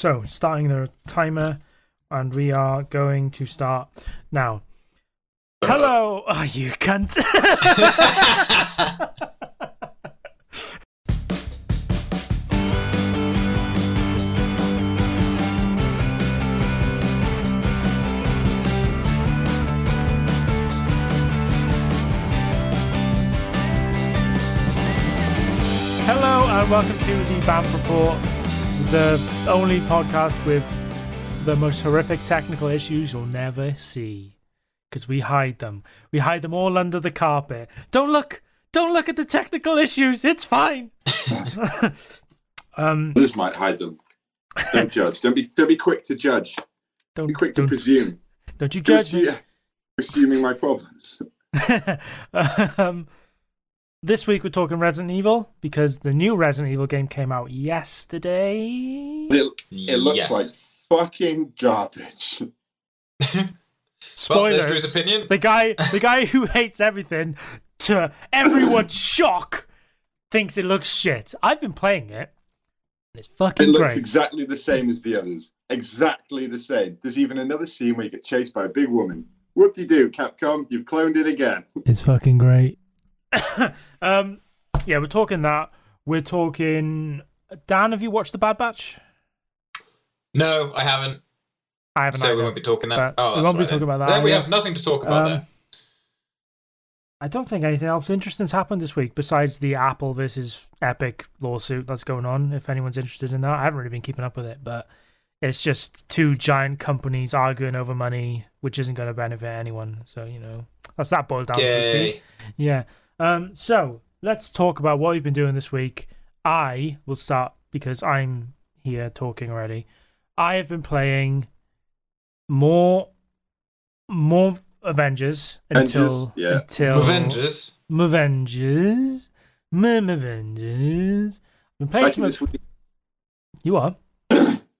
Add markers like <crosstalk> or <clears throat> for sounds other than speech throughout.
So, starting the timer, and we are going to start now. Hello, <laughs> oh, you cunt. <laughs> Hello, and welcome to the BAMF Report, the only podcast with the most horrific technical issues you'll never see. Because we hide them. We hide them all under the carpet. Don't look! Don't look at the technical issues. It's fine. <laughs> um, This might hide them. Don't <laughs> judge. Don't be don't be quick to judge. don't Be quick to don't, presume. don't you judge me. Assu- Assuming my problems. <laughs> um, this week we're talking Resident Evil because the new Resident Evil game came out yesterday. It, it looks Yes. like fucking garbage. <laughs> <laughs> Well, Spoilers. there's Drew's opinion. the guy, the guy who <laughs> hates everything, to everyone's shock, thinks it looks shit. I've been playing it. and It's fucking It looks great. exactly the same as the others. Exactly the same. There's even another scene where you get chased by a big woman. Whoop de doo, Capcom, you've cloned it again. It's fucking great. <coughs> um, yeah, we're talking that. We're talking. Dan, have you watched the Bad Batch? No, I haven't. I haven't. So we either. won't be talking that. oh, we won't be talking then. about that Then we have nothing to talk about Um, there. I don't think anything else interesting's happened this week besides the Apple versus Epic lawsuit that's going on. If anyone's interested in that, I haven't really been keeping up with it, but it's just two giant companies arguing over money, which isn't going to benefit anyone. So you know, that's that boiled down to it. Yeah. Um. So let's talk about what we've been doing this week. I will start because I'm here talking already. I have been playing more, more Avengers until Avengers, yeah. until Avengers. Avengers, Avengers. I've been playing some. this week. You are?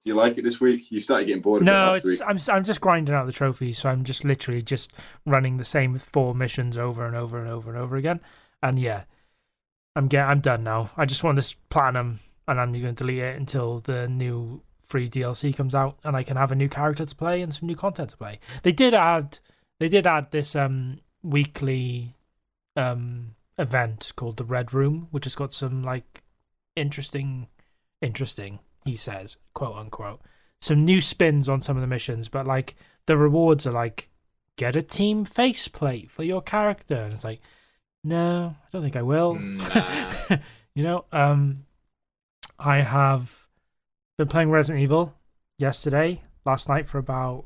Do you like it this week? You started getting bored of it No, last it's week. I'm I'm just grinding out the trophies, so I'm just literally just running the same four missions over and over and over and over again. And yeah, I'm get I'm done now. I just want this platinum, and I'm going to delete it until the new free DLC comes out, and I can have a new character to play and some new content to play. They did add they did add this um weekly um event called the Red Room, which has got some like interesting interesting he says quote unquote some new spins on some of the missions, but like the rewards are like get a team faceplate for your character, and it's like, no, I don't think I will. Nah. <laughs> you know, um, I have been playing Resident Evil yesterday, last night for about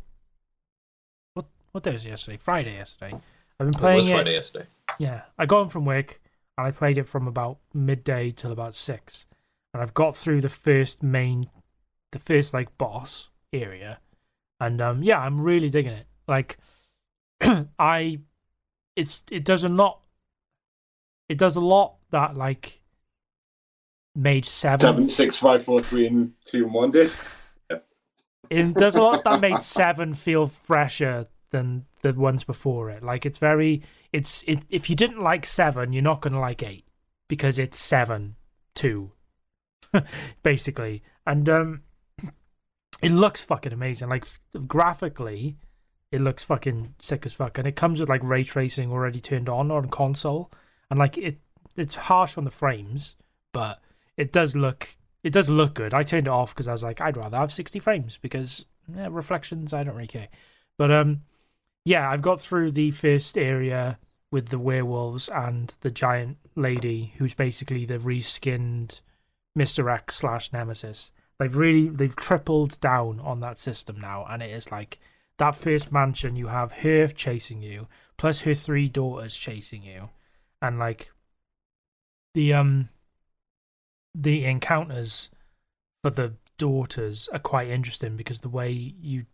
what what day was it yesterday? Friday yesterday. I've been playing It was it. Friday yesterday. Yeah, I got home from work and I played it from about midday till about six, and I've got through the first main, the first like boss area, and um yeah, I'm really digging it. Like, <clears throat> I, it's it does a lot. It does a lot that like made seven. Seven, six, five, four, three, and two, and one did. it does a lot that made seven feel fresher than the ones before it. Like it's very it's it if you didn't like seven, you're not gonna like eight because it's seven two, <laughs> basically. And um, it looks fucking amazing. Like graphically, it looks fucking sick as fuck, and it comes with like ray tracing already turned on on console, and like it it's harsh on the frames, but it does look it does look good. I turned it off because I was like, I'd rather have 60 frames because yeah, reflections, I don't really care. But um, yeah, I've got through the first area with the werewolves and the giant lady, who's basically the reskinned Mister X slash Nemesis. They've really they've tripled down on that system now, and it is like that first mansion. You have her chasing you, plus her three daughters chasing you, and like the um the encounters for the daughters are quite interesting because the way you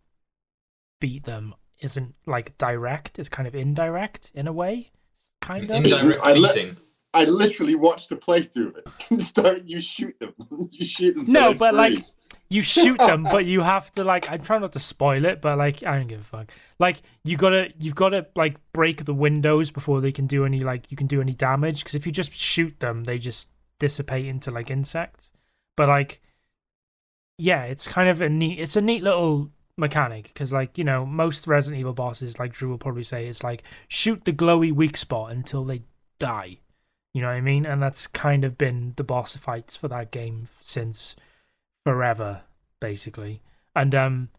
beat them isn't like direct; it's kind of indirect in a way, kind of. Indirect. Indirect I let- beating. I literally watched the playthrough of it. <laughs> Start, you shoot them. <laughs> You shoot them. No, but, like, you shoot them, but you have to like. I'm trying not to spoil it, but like, I don't give a fuck. Like, you gotta, you've gotta like break the windows before they can do any like you can do any damage. Because if you just shoot them, they just dissipate into like insects. But like, yeah, it's kind of a neat. It's a neat little mechanic because, like, you know, most Resident Evil bosses, like Drew will probably say, it's like shoot the glowy weak spot until they die. You know what I mean? And that's kind of been the boss fights for that game since forever, basically. And um,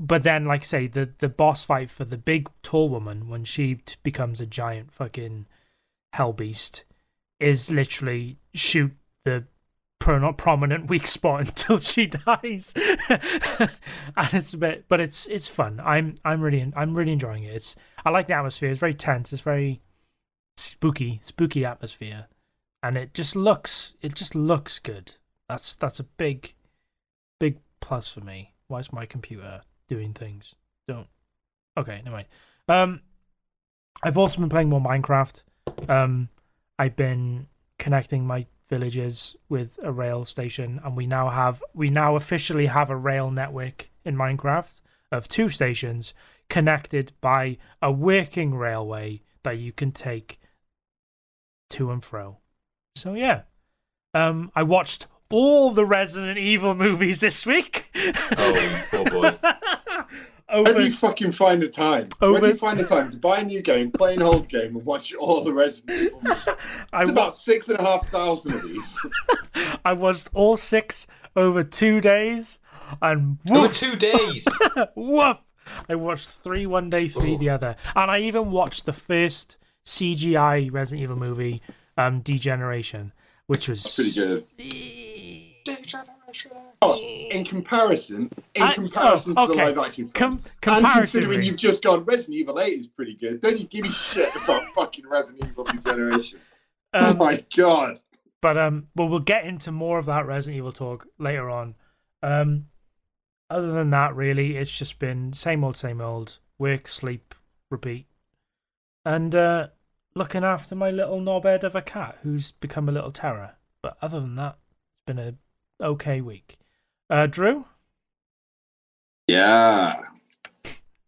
but then, like I say, the the boss fight for the big tall woman when she t- becomes a giant fucking hell beast is literally shoot the pro- prominent <laughs> weak spot until she <laughs> dies, <laughs> and it's a bit, but it's it's fun. I'm I'm really I'm really enjoying it. It's I like the atmosphere. It's very tense. It's very spooky spooky atmosphere, and it just looks it just looks good. That's that's a big big plus for me. Why is my computer doing things? Don't. Okay, never mind. Um, I've also been playing more Minecraft. Um, I've been connecting my villages with a rail station, and we now have we now officially have a rail network in Minecraft of two stations connected by a working railway that you can take to and fro. So yeah, um, I watched all the Resident Evil movies this week. Oh, poor boy. <laughs> How do you fucking find the time? Over- When do you find the time to buy a new game, play an old game, and watch all the Resident Evil movies? <laughs> I, It's wa- about six and a half thousand of these. <laughs> I watched all six over two days, and Over two days. woof. I watched three one day, three Ooh. the other, and I even watched the first CGI Resident Evil movie, um, Degeneration, which was Pretty good. good. Oh, in comparison, in I- comparison oh, to the okay. live action film, Com- and considering you've just gone Resident Evil 8 is pretty good, don't you give me shit about <laughs> fucking Resident Evil Degeneration. oh um, my god. But um, well, we'll get into more of that Resident Evil talk later on. Um, other than that, really, it's just been same old, same old. Work, sleep, repeat, and uh, looking after my little knobhead of a cat who's become a little terror. But other than that, it's been a okay week. Uh, Drew, Yeah.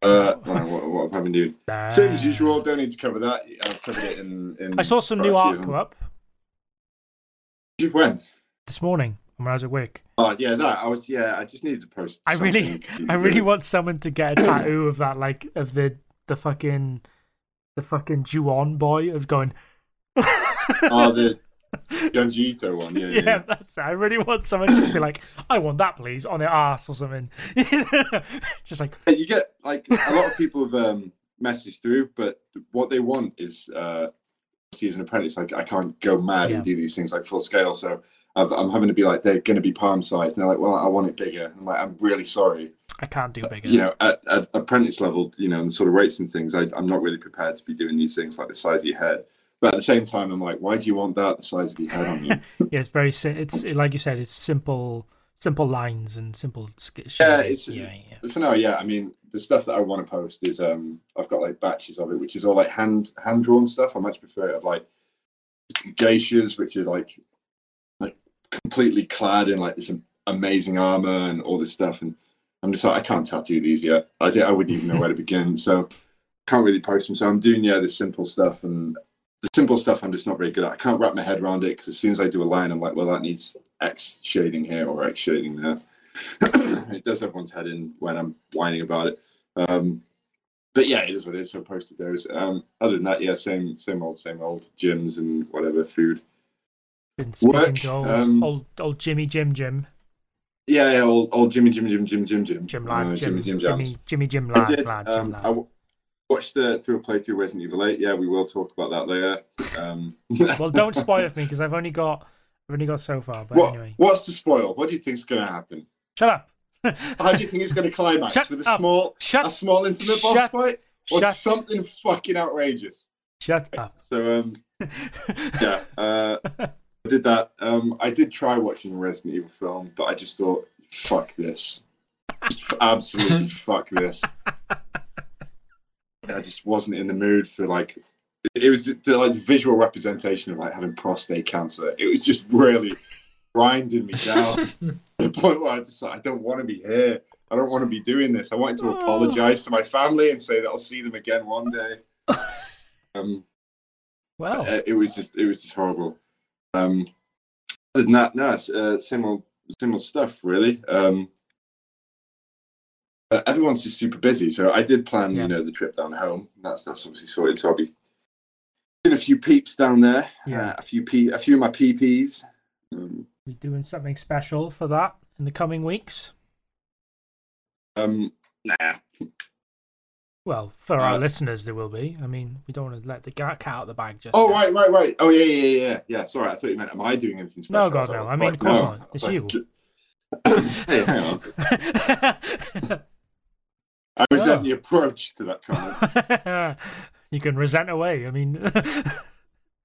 Uh, <laughs> what, what, what have I been doing? Same as usual, don't need to cover that. I've covered it in. in I saw some new art come up. When? this morning when I was work. Oh yeah, that I was. Yeah, I just needed to post. I really, <laughs> I really want someone to get a tattoo of that, like of the the fucking the fucking Ju-on boy of going. Oh, the <laughs> Junji Ito one. Yeah, yeah, yeah. that's it. I really want someone to just be like, I want that, please, on their ass or something. <laughs> just like, You get like a lot of people have um, messaged through, but what they want is uh, obviously as an apprentice, like I can't go mad Yeah. and do these things like full scale. So I've, I'm having to be like, they're going to be palm size, and they're like, well, I want it bigger. I'm like, I'm really sorry. I can't do bigger. You know, at, at apprentice level, you know, and sort of rates and things, I, I'm not really prepared to be doing these things like the size of your head. But at the same time, I'm like, why do you want that the size of your head on you? <laughs> yeah, it's very. It's like you said, it's simple, simple lines and simple. sk- Yeah, it's- yeah, yeah. For now, yeah. I mean, the stuff that I want to post is um, I've got like batches of it, which is all like hand hand drawn stuff. I much prefer it of like geishas, which are like like completely clad in like this amazing armor and all this stuff. And I'm just like, I can't tattoo these yet. I did, I wouldn't even know where to begin. So can't really post them. So I'm doing yeah this simple stuff and the simple stuff I'm just not very good at. I can't wrap my head around it because as soon as I do a line, I'm like, well, that needs X shading here or X shading there. <clears throat> it does everyone's head in when I'm whining about it. Um, but yeah, it is what it is. So I posted those. Um, other than that, yeah, same same old, same old gyms and whatever food. Been Work, old, um, old, old Jimmy Jim Jim Yeah, yeah, old, old Jimmy, Jimmy, Jim, Jim, Jim, Jim, Jim uh, lad Jimmy, Jim Jim, Jimmy Jams. Jimmy Jim I lad did. lad Jim Um, lad. I w- watched the through a playthrough Resident Evil 8. Yeah, we will talk about that later. Um, <laughs> well, don't <laughs> spoil it for me because I've only got I've only got so far. But what, anyway, what's the spoil? What do you think's going to happen? shut up. <laughs> How do you think it's going to climax Shut with a up. small, Shut a small intimate boss shut- fight, or shut- something fucking outrageous? shut up. So um, yeah, uh, did that. Um, I did try watching a Resident Evil film, but I just thought, fuck this, just absolutely <laughs> fuck this. I just wasn't in the mood for like. It was the like the visual representation of like having prostate cancer. It was just really grinding me down <laughs> to the point where I just like, I don't want to be here. I don't want to be doing this. I wanted to Oh. apologize to my family and say that I'll see them again one day. <laughs> Um, Well, uh, it was just it was just horrible. Um, other than that, no, it's, uh, same old similar stuff really. Um, but everyone's just super busy, so I did plan, Yeah. you know, the trip down home. That's that's obviously sorted. So I'll be in a few peeps down there. Yeah. uh, a few pe- a few of my PPs. Um, We doing something special for that in the coming weeks. um, nah, Well, for our Uh, listeners, there will be. I mean, we don't want to let the cat out of the bag just. Oh yet. right, right, right. Oh yeah, yeah, yeah, yeah. Yeah. Sorry, I thought you meant am I doing anything special? No, God, no. was I mean, like, of course no. not. It's you. <laughs> hey, hang on. <laughs> I resent Oh. the approach to that comment. <laughs> you can resent away. I mean,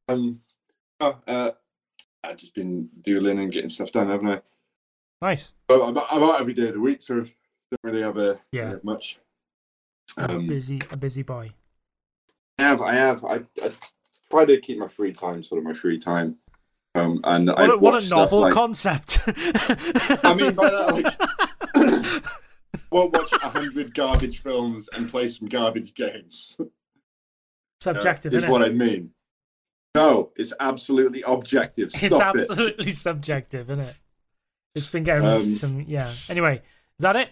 Um, oh, uh, I've just been doodling and getting stuff done, haven't I? nice. Well, I'm, I'm out every day of the week, so don't really have a Yeah. have much. A Um, busy, a busy boy. I have, I have. I, I try to keep my free time, sort of my free time. Um, and I What a, what a novel like, concept. I mean by that, like, <laughs> won't watch a hundred garbage films and play some garbage games. uh, subjective, is isn't what it? I mean. No, it's absolutely objective. It's Stop it. absolutely subjective, isn't it? It's been getting Um, some, yeah. Anyway, is that it?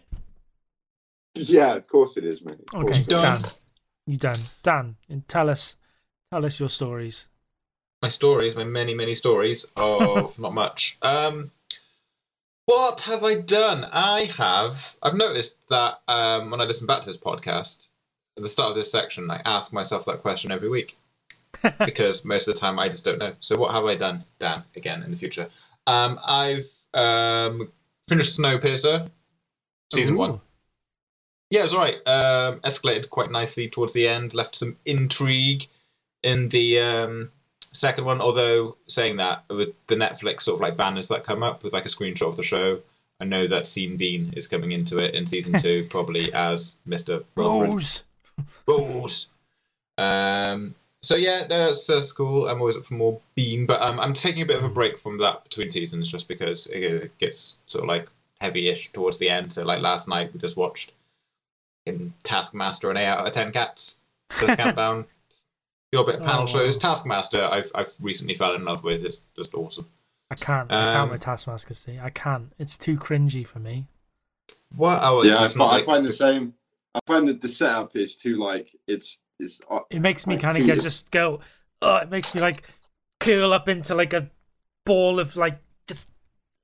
Yeah, of course it is, mate. Of Okay, it is. Done. Dan. You done? Dan, and tell us, tell us your stories. my stories, my many, many stories. Oh, <laughs> not much. Um, what have I done? I have. I've noticed that um, when I listen back to this podcast, at the start of this section, I ask myself that question every week <laughs> because most of the time I just don't know. So, what have I done, Dan? Again in the future, um, I've um, finished Snowpiercer season one. Yeah, it was alright. Um, escalated quite nicely towards the end, left some intrigue in the um, second one. Although saying that, with the Netflix sort of like banners that come up with like a screenshot of the show, I know that Sean Bean is coming into it in season two, <laughs> probably as Mister Rose. Rose. Um, so yeah, that's, that's cool. I'm always up for more Bean, but um, I'm taking a bit of a break from that between seasons just because it gets sort of like heavy-ish towards the end. So like last night we just watched in Taskmaster an eight out of ten cats. Just countdown. <laughs> Your bit of panel Oh, shows. Taskmaster, I've I've recently fell in love with. It's just awesome. I can't. I Um, can't with Taskmaster. See, I can't. It's too cringy for me. What? Oh, Yeah, I, just fi- not I find the same. I find that the setup is too like it's it's. uh, It makes me Like, kind of get just go. Oh, it makes me like curl up into like a ball of like just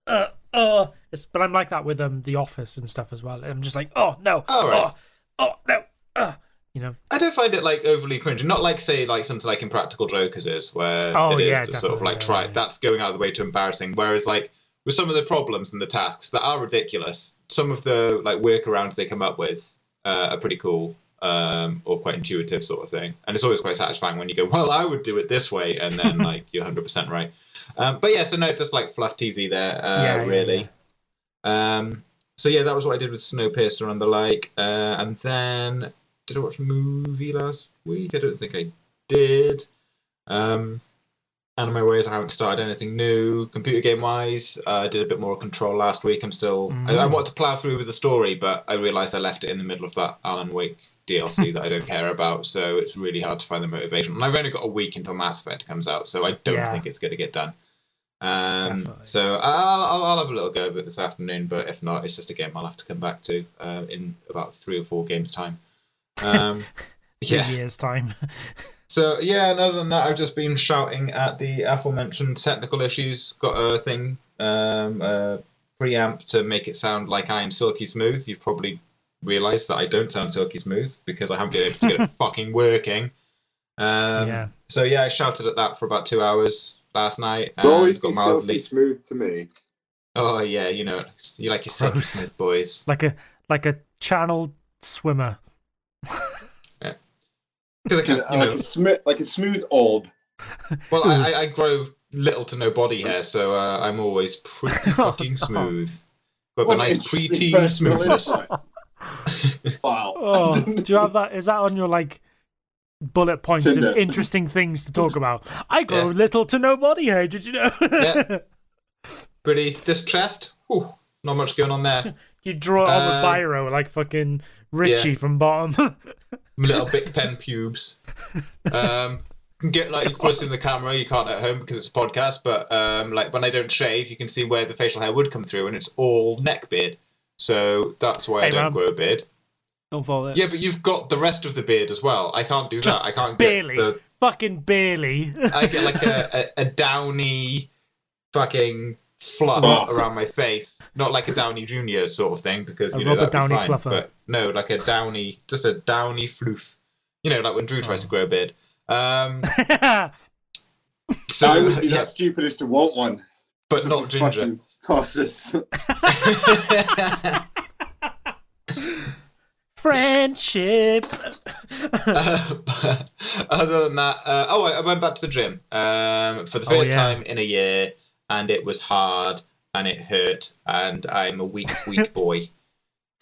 uh uh. It's, but I'm like that with um The Office and stuff as well. I'm just like oh no, Oh, right. oh, oh no, uh, you know. I don't find it like overly cringy. Not like say like something like Impractical Jokers is, where Oh, it is yeah, sort of like try yeah. that's going out of the way to embarrassing. Whereas like with some of the problems and the tasks that are ridiculous, some of the like workarounds they come up with uh, are pretty cool. Um, or quite intuitive sort of thing, and it's always quite satisfying when you go, "Well, I would do it this way," and then <laughs> like you're hundred percent right. Um, but yeah, so no, just like fluff TV there, uh, Yeah, yeah, really. Um, so yeah, that was what I did with Snowpiercer and the like. Uh, and then did I watch a movie last week? I don't think I did. Um, Anime Ways, I haven't started anything new. Computer game wise, uh, I did a bit more control last week. I'm still. I, I Mm. want to plow through with the story, but I realised I left it in the middle of that Alan Wake DLC <laughs> that I don't care about, so it's really hard to find the motivation. And I've only got a week until Mass Effect comes out, so I don't Yeah. think it's going to get done. Um, so I'll, I'll, I'll have a little go of it this afternoon, but if not, it's just a game I'll have to come back to uh, in about three or four games' time. Um, <laughs> yeah. years time. <laughs> So yeah, and other than that, I've just been shouting at the aforementioned technical issues. Got a thing, um, a preamp to make it sound like I am silky smooth. You've probably realised that I don't sound silky smooth because I haven't been able to get it <laughs> fucking working. Um, yeah. So yeah, I shouted at that for about two hours last night. It'll always And got be mildly. silky smooth to me. Oh yeah, you know, you like your silky Gross. smooth boys. Like a like a channel swimmer. 'Cause I can, Like you know, a smi- like a smooth orb. well, I, I- <laughs> I grow little to no body hair, so uh, I'm always pretty <laughs> Oh, fucking smooth. Got What the an nice interesting preteen personal smoothness. insight. <laughs> Wow. Oh, do you have that? Is that on your like bullet points Tinder. of <laughs> interesting things to talk about? I grow Yeah. little to no body hair. Did you know? Yeah. <laughs> Pretty. distressed. chest, whew, not much going on there. you draw it on Uh, with biro like fucking Richie yeah. from bottom. <laughs> Little Bic pen pubes. Um, can get like you can put in the camera. You can't at home because it's a podcast. But um, like when I don't shave, you can see where the facial hair would come through, and it's all neck beard. So that's why I don't man. grow a beard. Don't fall it. Yeah, but you've got the rest of the beard as well. I can't do Just that. I can't barely. get the. Fucking barely. I get like a, a, a downy fucking fluff Oh. around my face, not like a Downey Junior sort of thing because A you know Robert that'd be Downey fine, fluffer. But no, like a downy, just a downy floof. You know, like when Drew tries to grow a beard. Um, <laughs> so I would be yeah, that stupid as to want one. but not ginger. Fucking Toss this. <laughs> <laughs> Friendship. <laughs> Uh, other than that, uh, oh, I, I went back to the gym um, for the Oh, first yeah. time in a year, and it was hard and it hurt, and I'm a weak, weak <laughs> boy.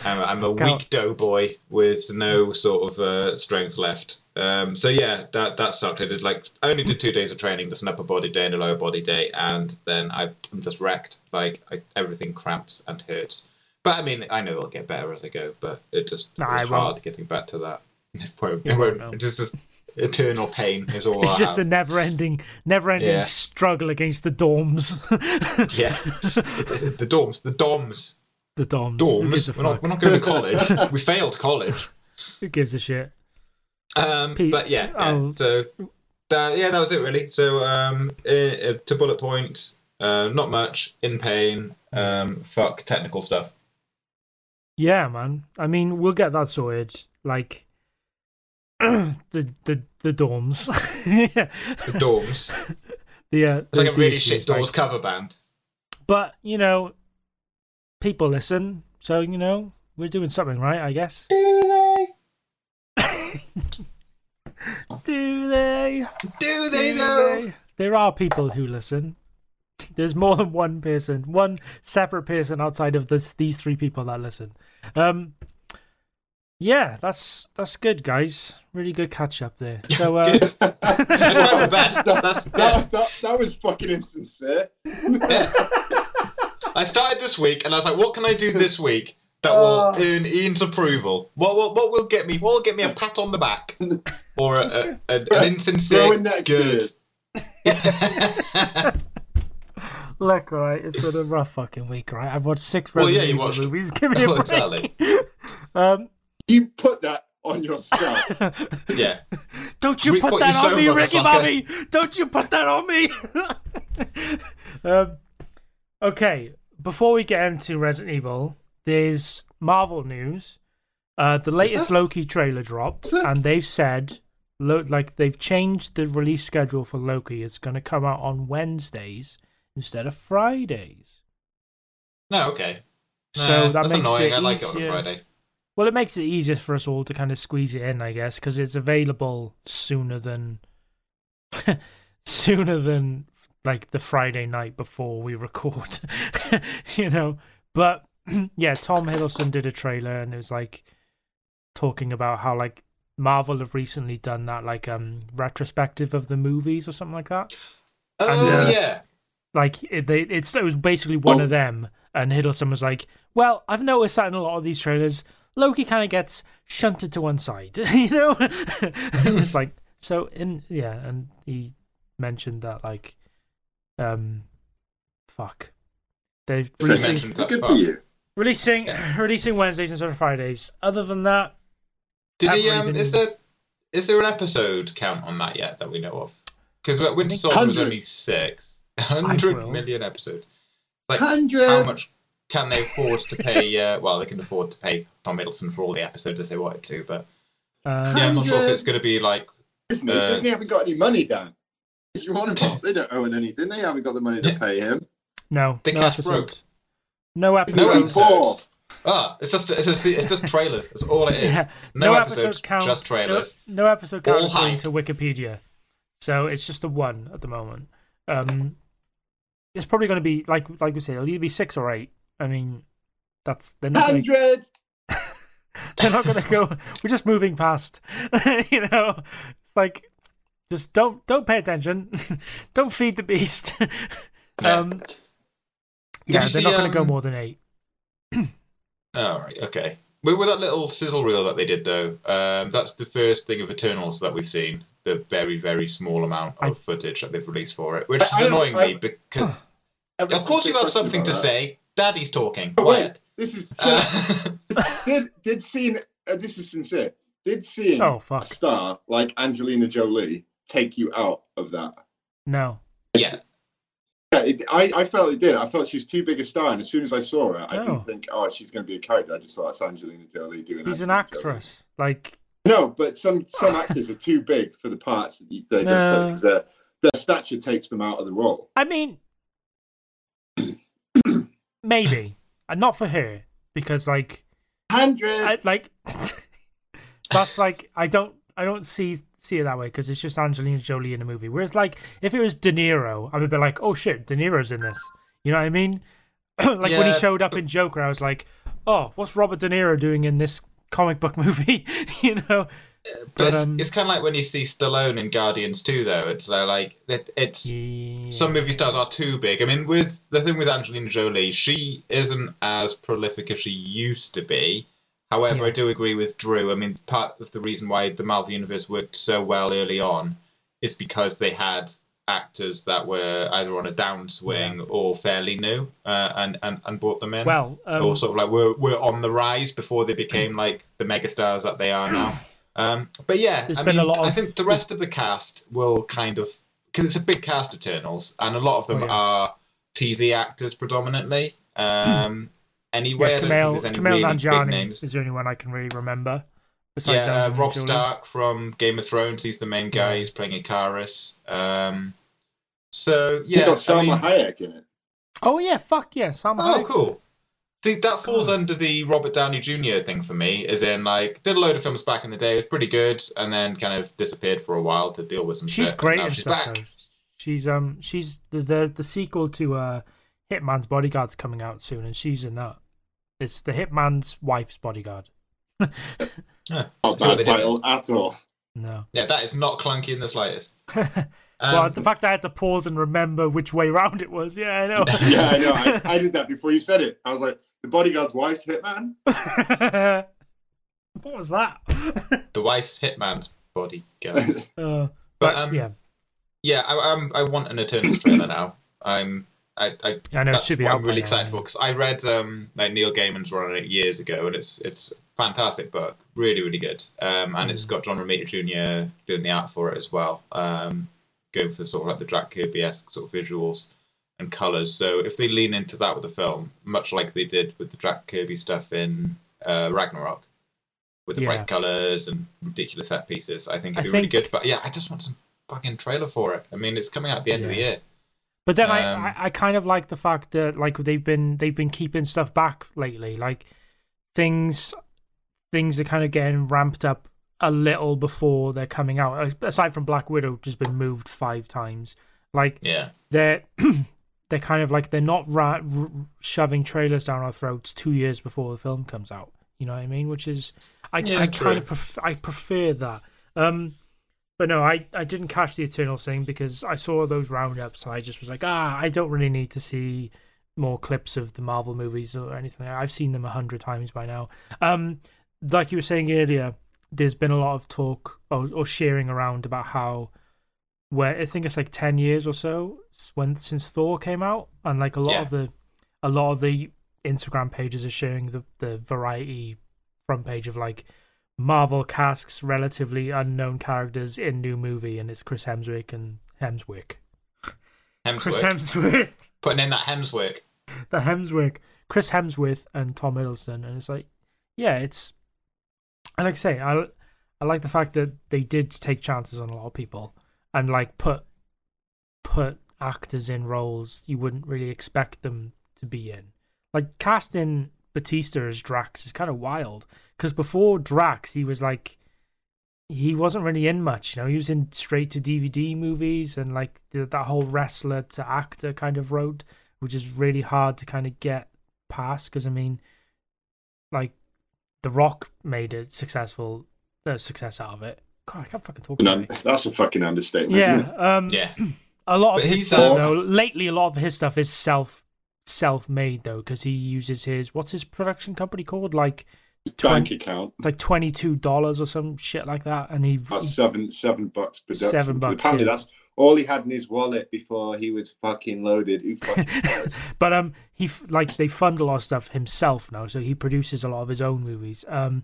I'm, I'm a Count- weak dough boy with no sort of uh, strength left. Um, so yeah, that that sucked. I did like I only did two days of training, just an upper body day and a lower body day, and then I, I'm just wrecked. Like I, everything cramps and hurts. But I mean, I know it'll get better as I go. But it just it Nah, was won't. hard getting back to that. <laughs> It won't. It It won't, no. It's just eternal pain is all. It's just a never-ending, never-ending Yeah. struggle against the dorms. <laughs> yeah. <laughs> The dorms, the doms, the dorms. Dorms. We're not, we're not going to college. we failed college. Who gives a shit? Um, Pete, but yeah, yeah. So that, yeah, that was it really. So um, uh, uh, to bullet point, uh, not much in pain. Um, fuck technical stuff. Yeah, man. I mean, we'll get that sorted. Like <clears throat> the the the dorms. yeah. <laughs> The dorms. The, uh, It's the- like a really shit doors like- cover band. But you know, people listen, so you know we're doing something right, I guess. Do they? <laughs> Do they Do they know? There are people who listen. <laughs> There's more than one person, one separate person outside of this, these three people that listen. Um, yeah, that's that's good, guys. Really good catch up there. So, uh, Good. <laughs> That's my best. That's, that, that, that was fucking insincere. <laughs> I started this week, and I was like, "What can I do this week that will Oh. earn Ian's approval? What, what what will get me? What will get me a pat on the back or a, a, a, an insincere Growing neck good?" Look, right, it's been a rough fucking week, right? I've watched six Well, Resident yeah, you Evil watched- movies. <laughs> Give me a Well, break. exactly. <laughs> um, You put that on yourself. <laughs> yeah, Don't you We put put that on so, me, Ricky. Bobby! Don't you put that on me! um, okay, before we get into Resident Evil, there's Marvel news. Uh, the latest? Loki trailer dropped, and they've said, lo- like they've changed the release schedule for Loki. It's going to come out on Wednesdays instead of Fridays. no, okay. So Nah, that that's makes annoying. it I like it on a easier. Friday. Well, it makes it easier for us all to kind of squeeze it in, I guess, because it's available sooner than <laughs> sooner than like the Friday night before we record, <laughs> you know. But <clears throat> yeah, Tom Hiddleston did a trailer and it was like talking about how like Marvel have recently done that like um retrospective of the movies or something like that. Oh And, uh, yeah, Like it, they, it's it was basically one Oh. of them, and Hiddleston was like, "Well, I've noticed that in a lot of these trailers, Loki kind of gets shunted to one side, <laughs> you know." <laughs> and it's like so in yeah, and he mentioned that like, um, fuck, they've You releasing mentioned that Good for you. releasing <laughs> releasing Wednesdays instead of Fridays. Other than that, Did haven't he? really Um, been- is there is there an episode count on that yet that we know of? Because Winter think- Soldier was only six. Hundred will. episodes. Like Hundred. how much can they afford to pay? Uh, well, they can afford to pay Tom Hiddleston for all the episodes if they wanted to, but uh, yeah, I'm not sure if it's going to be like. Disney, Uh, Disney haven't got any money, Dan. What you want about? They don't own anything. They haven't got the money to Yeah. pay him. no, They no cash episodes. broke. No No episodes. episodes. Poor. Ah, it's just it's just it's just trailers. That's all it is. Yeah, No, episode episodes, counts. just trailers. No, no episode All counts according to Wikipedia, so it's just a one at the moment. Um, it's probably going to be like like we said, it'll either be six or eight. I mean, that's they're not going to Hundred. <laughs> they're not going to go. We're just moving past. <laughs> you know, it's like just don't don't pay attention. <laughs> don't feed the beast. Yeah. um, yeah, they're see, not going to go um, more than eight. <clears throat> All right, okay. With, with that little sizzle reel that they did, though, um, that's the first thing of Eternals that we've seen. The very very small amount of I- footage that they've released for it, which I- is I annoying I- me because <sighs> Ever of course you have something to that- say. Daddy's talking. Oh, wait, Quiet. this is Uh, <laughs> did did seeing uh, this is sincere. Did seeing Oh a star like Angelina Jolie take you out of that? No. yeah, Yeah, it, I, I felt it did. I felt she's too big a star, and as soon as I saw her, I No. didn't think, oh, she's going to be a character. I just thought that's Angelina Jolie doing. She's an Angelina Jolie. actress. Like No, but some some actors are too big for the parts that you, they No. don't play because their their stature takes them out of the role. I mean <clears throat> maybe. And not for her. Because like Hundred. Like that's like I don't I don't see see it that way because it's just Angelina Jolie in a movie. Whereas like if it was De Niro, I would be like, oh shit, De Niro's in this. You know what I mean? <clears throat> like when he showed up in Joker, I was like, oh, what's Robert De Niro doing in this comic book <laughs> movie? you know? but, But, it's, um, it's kind of like when you see Stallone in Guardians 2, though. It's uh, like it, it's Yeah. some movie stars are too big. I mean, with the thing with Angelina Jolie, she isn't as prolific as she used to be. However, Yeah. I do agree with Drew. I mean, part of the reason why the Marvel Universe worked so well early on is because they had actors that were either on a downswing or fairly new, uh, and, and and brought them in. Well, um, or sort of like were were on the rise before they became like the megastars that they are now. <clears throat> Um, but yeah, There's I been a mean, lot I think the rest of the cast will kind of because it's a big cast, of Eternals, and a lot of them Oh, yeah. are TV actors predominantly. <clears throat> Um, anyway, yeah, I think there's any Kumail really Nanjiani is the only one I can really remember. Besides Yeah, uh, Rob Jolie. Stark from Game of Thrones. He's the main guy. Yeah. He's playing Ikaris. Um, so you yeah, got I mean- Hayek in it. Oh yeah, fuck yeah, Sam Oh, Hayek's- cool. See, that falls God. under the Robert Downey Jr. thing for me, as in, like, did a load of films back in the day, it was pretty good, and then kind of disappeared for a while to deal with some She's shit. great and she's stuff. back. Though. She's um she's the, the the sequel to uh Hitman's Bodyguard's coming out soon, and she's in that. It's the Hitman's wife's bodyguard. <laughs> Yeah. Not So they title at all. No. Yeah, that is not clunky in the slightest. <laughs> well, Um, the fact I had to pause and remember which way round it was, yeah, I know. <laughs> yeah, I know. I, I did that before you said it. I was like, the bodyguard's wife's hitman. <laughs> what was that? the wife's hitman's body. Girl. uh, But, but um, yeah, yeah, I, I'm, I want an Eternals trailer now. I'm. I, I, I know it should be out. I'm by really now, excited for because I read um, like Neil Gaiman's run on it years ago, and it's it's a fantastic book, really really good. Um, and it's got John Romita Jr. doing the art for it as well. Um, going for sort of like the Jack Kirby esque sort of visuals and colors. So if they lean into that with the film, much like they did with the Jack Kirby stuff in uh, Ragnarok, with the Yeah. bright colors and ridiculous set pieces, I think it'd be really good. But yeah, I just want some fucking trailer for it. I mean, it's coming out at the end of the year. But then Um, I, I, I kind of like the fact that like they've been they've been keeping stuff back lately. Like things things are kind of getting ramped up a little before they're coming out. Aside from Black Widow, which has been moved five times. Like Yeah. they're <clears throat> they're kind of like they're not ra- r- shoving trailers down our throats two years before the film comes out. You know what I mean? Which is I, Yeah, I true. kind of pref- I prefer that. Um, but no, I, I didn't catch the Eternal thing because I saw those roundups and I just was like, ah, I don't really need to see more clips of the Marvel movies or anything. I've seen them a hundred times by now. Um, like you were saying earlier, there's been a lot of talk or, or sharing around about how where I think it's like ten years or so when since Thor came out, and like a lot Yeah. of the a lot of the Instagram pages are sharing the the variety front page of like Marvel casts relatively unknown characters in new movie, and it's Chris Hemsworth and Hemsworth. Chris Hemsworth. Hemsworth, <laughs> Putting in that Hemsworth. the Hemsworth, Chris Hemsworth and Tom Hiddleston, and it's like, yeah, it's. And like I say, I I like the fact that they did take chances on a lot of people and like put put actors in roles you wouldn't really expect them to be in. Like casting Batista as Drax is kind of wild because before Drax he was like he wasn't really in much, you know. He was in straight to DVD movies and like the, that whole wrestler to actor kind of road, which is really hard to kind of get past. Because I mean, like, The Rock made a successful uh, success out of it. God, I can't fucking talk And about it. that's a fucking understatement. Yeah, <laughs> um, Yeah. <clears throat> a lot of But his stuff uh, though. Lately, a lot of his stuff is self self made though, because he uses his what's his production company called? Like bank account. It's like twenty two dollars or some shit like that, and he, That's seven seven bucks production. Seven bucks, Apparently, yeah. that's all he had in his wallet before he was fucking loaded. Who <laughs> fucking but um he f- like they fund a lot of stuff himself now, so he produces a lot of his own movies. Um,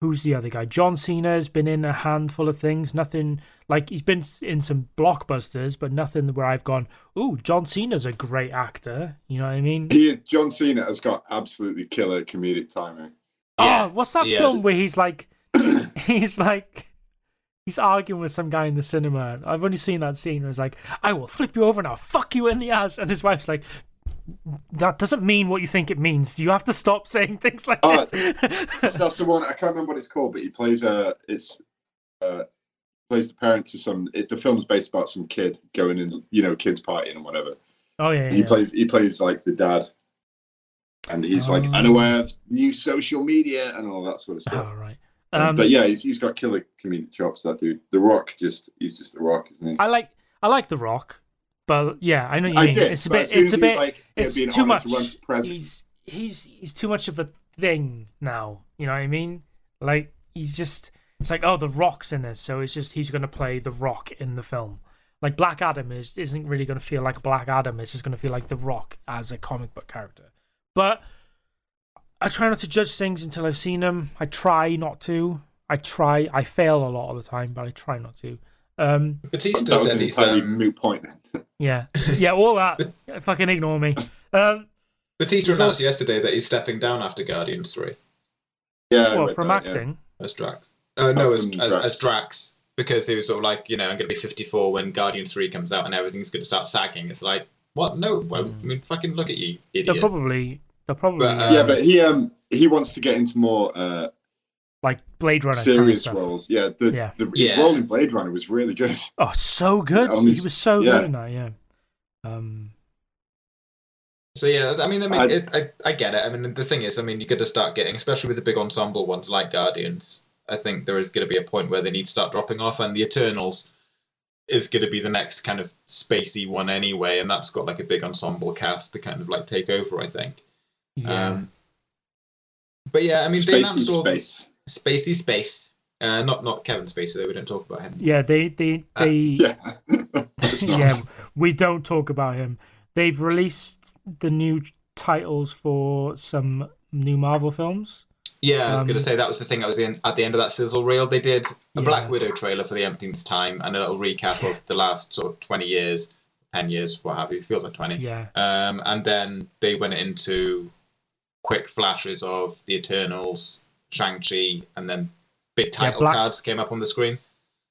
who's the other guy? John Cena's been in a handful of things. Nothing like he's been in some blockbusters, but nothing where I've gone, "Ooh, John Cena's a great actor." You know what I mean? he, John Cena has got absolutely killer comedic timing. Yeah, Oh, what's that yes. film where he's like, <coughs> he's like, he's arguing with some guy in the cinema. I've only seen that scene where it's like, I will flip you over and I'll fuck you in the ass. And his wife's like, that doesn't mean what you think it means. You have to stop saying things like Oh, this. That's the one. I can't remember what it's called, but he plays a. It's uh, plays the parent to some. It, the film's based about some kid going in, you know, kids partying and whatever. oh yeah, He yeah. plays. He plays like the dad, and he's like Oh. unaware of new social media and all that sort of stuff. Oh right. Um, but yeah, he's, he's got killer comedic chops. That dude, The Rock, just he's just The Rock, isn't he? I like I like The Rock, but yeah, I know you I mean. did. It's a bit. It's a bit. Like, it's be too much. To. He's he's he's too much of a thing now. You know what I mean? Like he's just it's like oh the Rock's in this, so it's just he's gonna play the Rock in the film. Like Black Adam is isn't really gonna feel like Black Adam. It's just gonna feel like the Rock as a comic book character. But I try not to judge things until I've seen them. I try not to. I try. I fail a lot of the time, but I try not to. Um, Batista that was an entirely um, moot point. <laughs> Yeah, yeah, all that. Fucking ignore me. Um, Batista announced also- yesterday that he's stepping down after Guardians Three yeah, I what read from that, yeah. acting? as Drax. Oh no, as, as, Drax. as Drax because he was sort of like you know I'm going to be 54 when Guardians Three comes out and everything's going to start sagging. It's like what? No, well, I mean fucking look at you, They'll probably they'll probably But, uh, um, Yeah, but he um he wants to get into more uh like Blade Runner kind of serious roles. Yeah, the, Yeah. the his Yeah. role in Blade Runner was really good. <laughs> Oh, so good. Yeah, he was so yeah. good in that. Yeah. Um. So yeah, I mean, I mean, I- it, I, I get it. I mean, the thing is, I mean, you got to start getting, especially with the big ensemble ones like Guardians. I think there is going to be a point where they need to start dropping off, and the Eternals is going to be the next kind of spacey one anyway, and that's got like a big ensemble cast to kind of like take over. I think. Yeah. Um, but yeah, I mean, they Spacey announced all space. spacey space. Uh, not not Kevin Spacey though. We don't talk about him. yeah. They they uh, they. <laughs> Yeah. Yeah. We don't talk about him. They've released the new titles for some new Marvel films. Yeah, I was going Um, to say that was the thing. That was the end, at the end of that sizzle reel. They did a Yeah. Black Widow trailer for the umpteenth time and a little recap of the last sort of twenty years, ten years, what have you. Feels like twenty. Yeah. Um, and then they went into quick flashes of the Eternals, Shang Chi, and then big title Black- cards came up on the screen.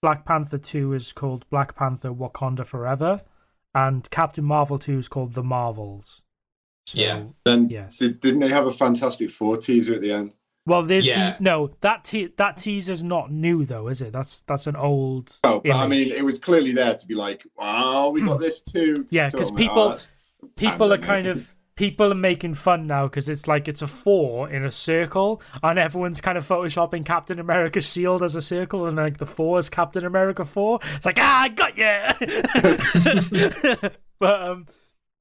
Black Panther 2 is called Black Panther Wakanda Forever, and Captain Marvel 2 is called The Marvels. So, Yeah. Then Yes. did, didn't they have a Fantastic Four teaser at the end? Well, there's Yeah. the no that te- that teaser's not new though, is it? That's that's an old. Oh, but I mean, it was clearly there to be like, "Wow, we got hmm. this too." Yeah, So 'cause people- "Oh, people are kind of people are making fun now because it's like it's a four in a circle, and everyone's kind of photoshopping Captain America's shield as a circle, and like the four is Captain America four. It's like ah, I got you. <laughs> but um,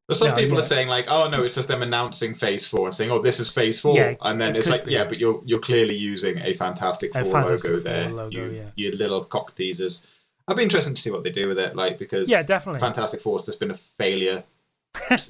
But some No, people yeah. are saying like, oh no, it's just them announcing Phase Four and saying, oh, this is Phase Four, Yeah, and then it it's like, be. yeah, but you're you're clearly using a Fantastic A Four Fantastic logo there, logo, you yeah. you little cock teasers. I'd be interested to see what they do with it, like because yeah, definitely. Fantastic Four's just been a failure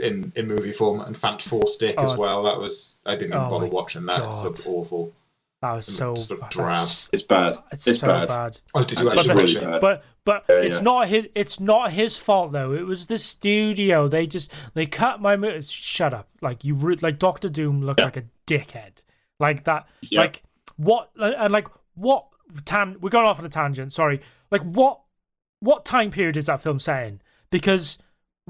in in movie form, and Fant Four Stick as Oh. well. That was I didn't even Oh bother watching that. God. It looked awful. That was so. Sort of drab. It's bad. It's, It's so bad. bad. Oh, did you actually really watch it? But but Yeah, it's yeah. not his. It's not his fault though. It was the studio. They just they cut my. mo- Shut up! Like you, re- like Doctor Doom looked Yeah. like a dickhead. Like that. Yeah. Like what? And like what? Tan. We're going off on a tangent. Sorry. Like what? What time period is that film set in? Because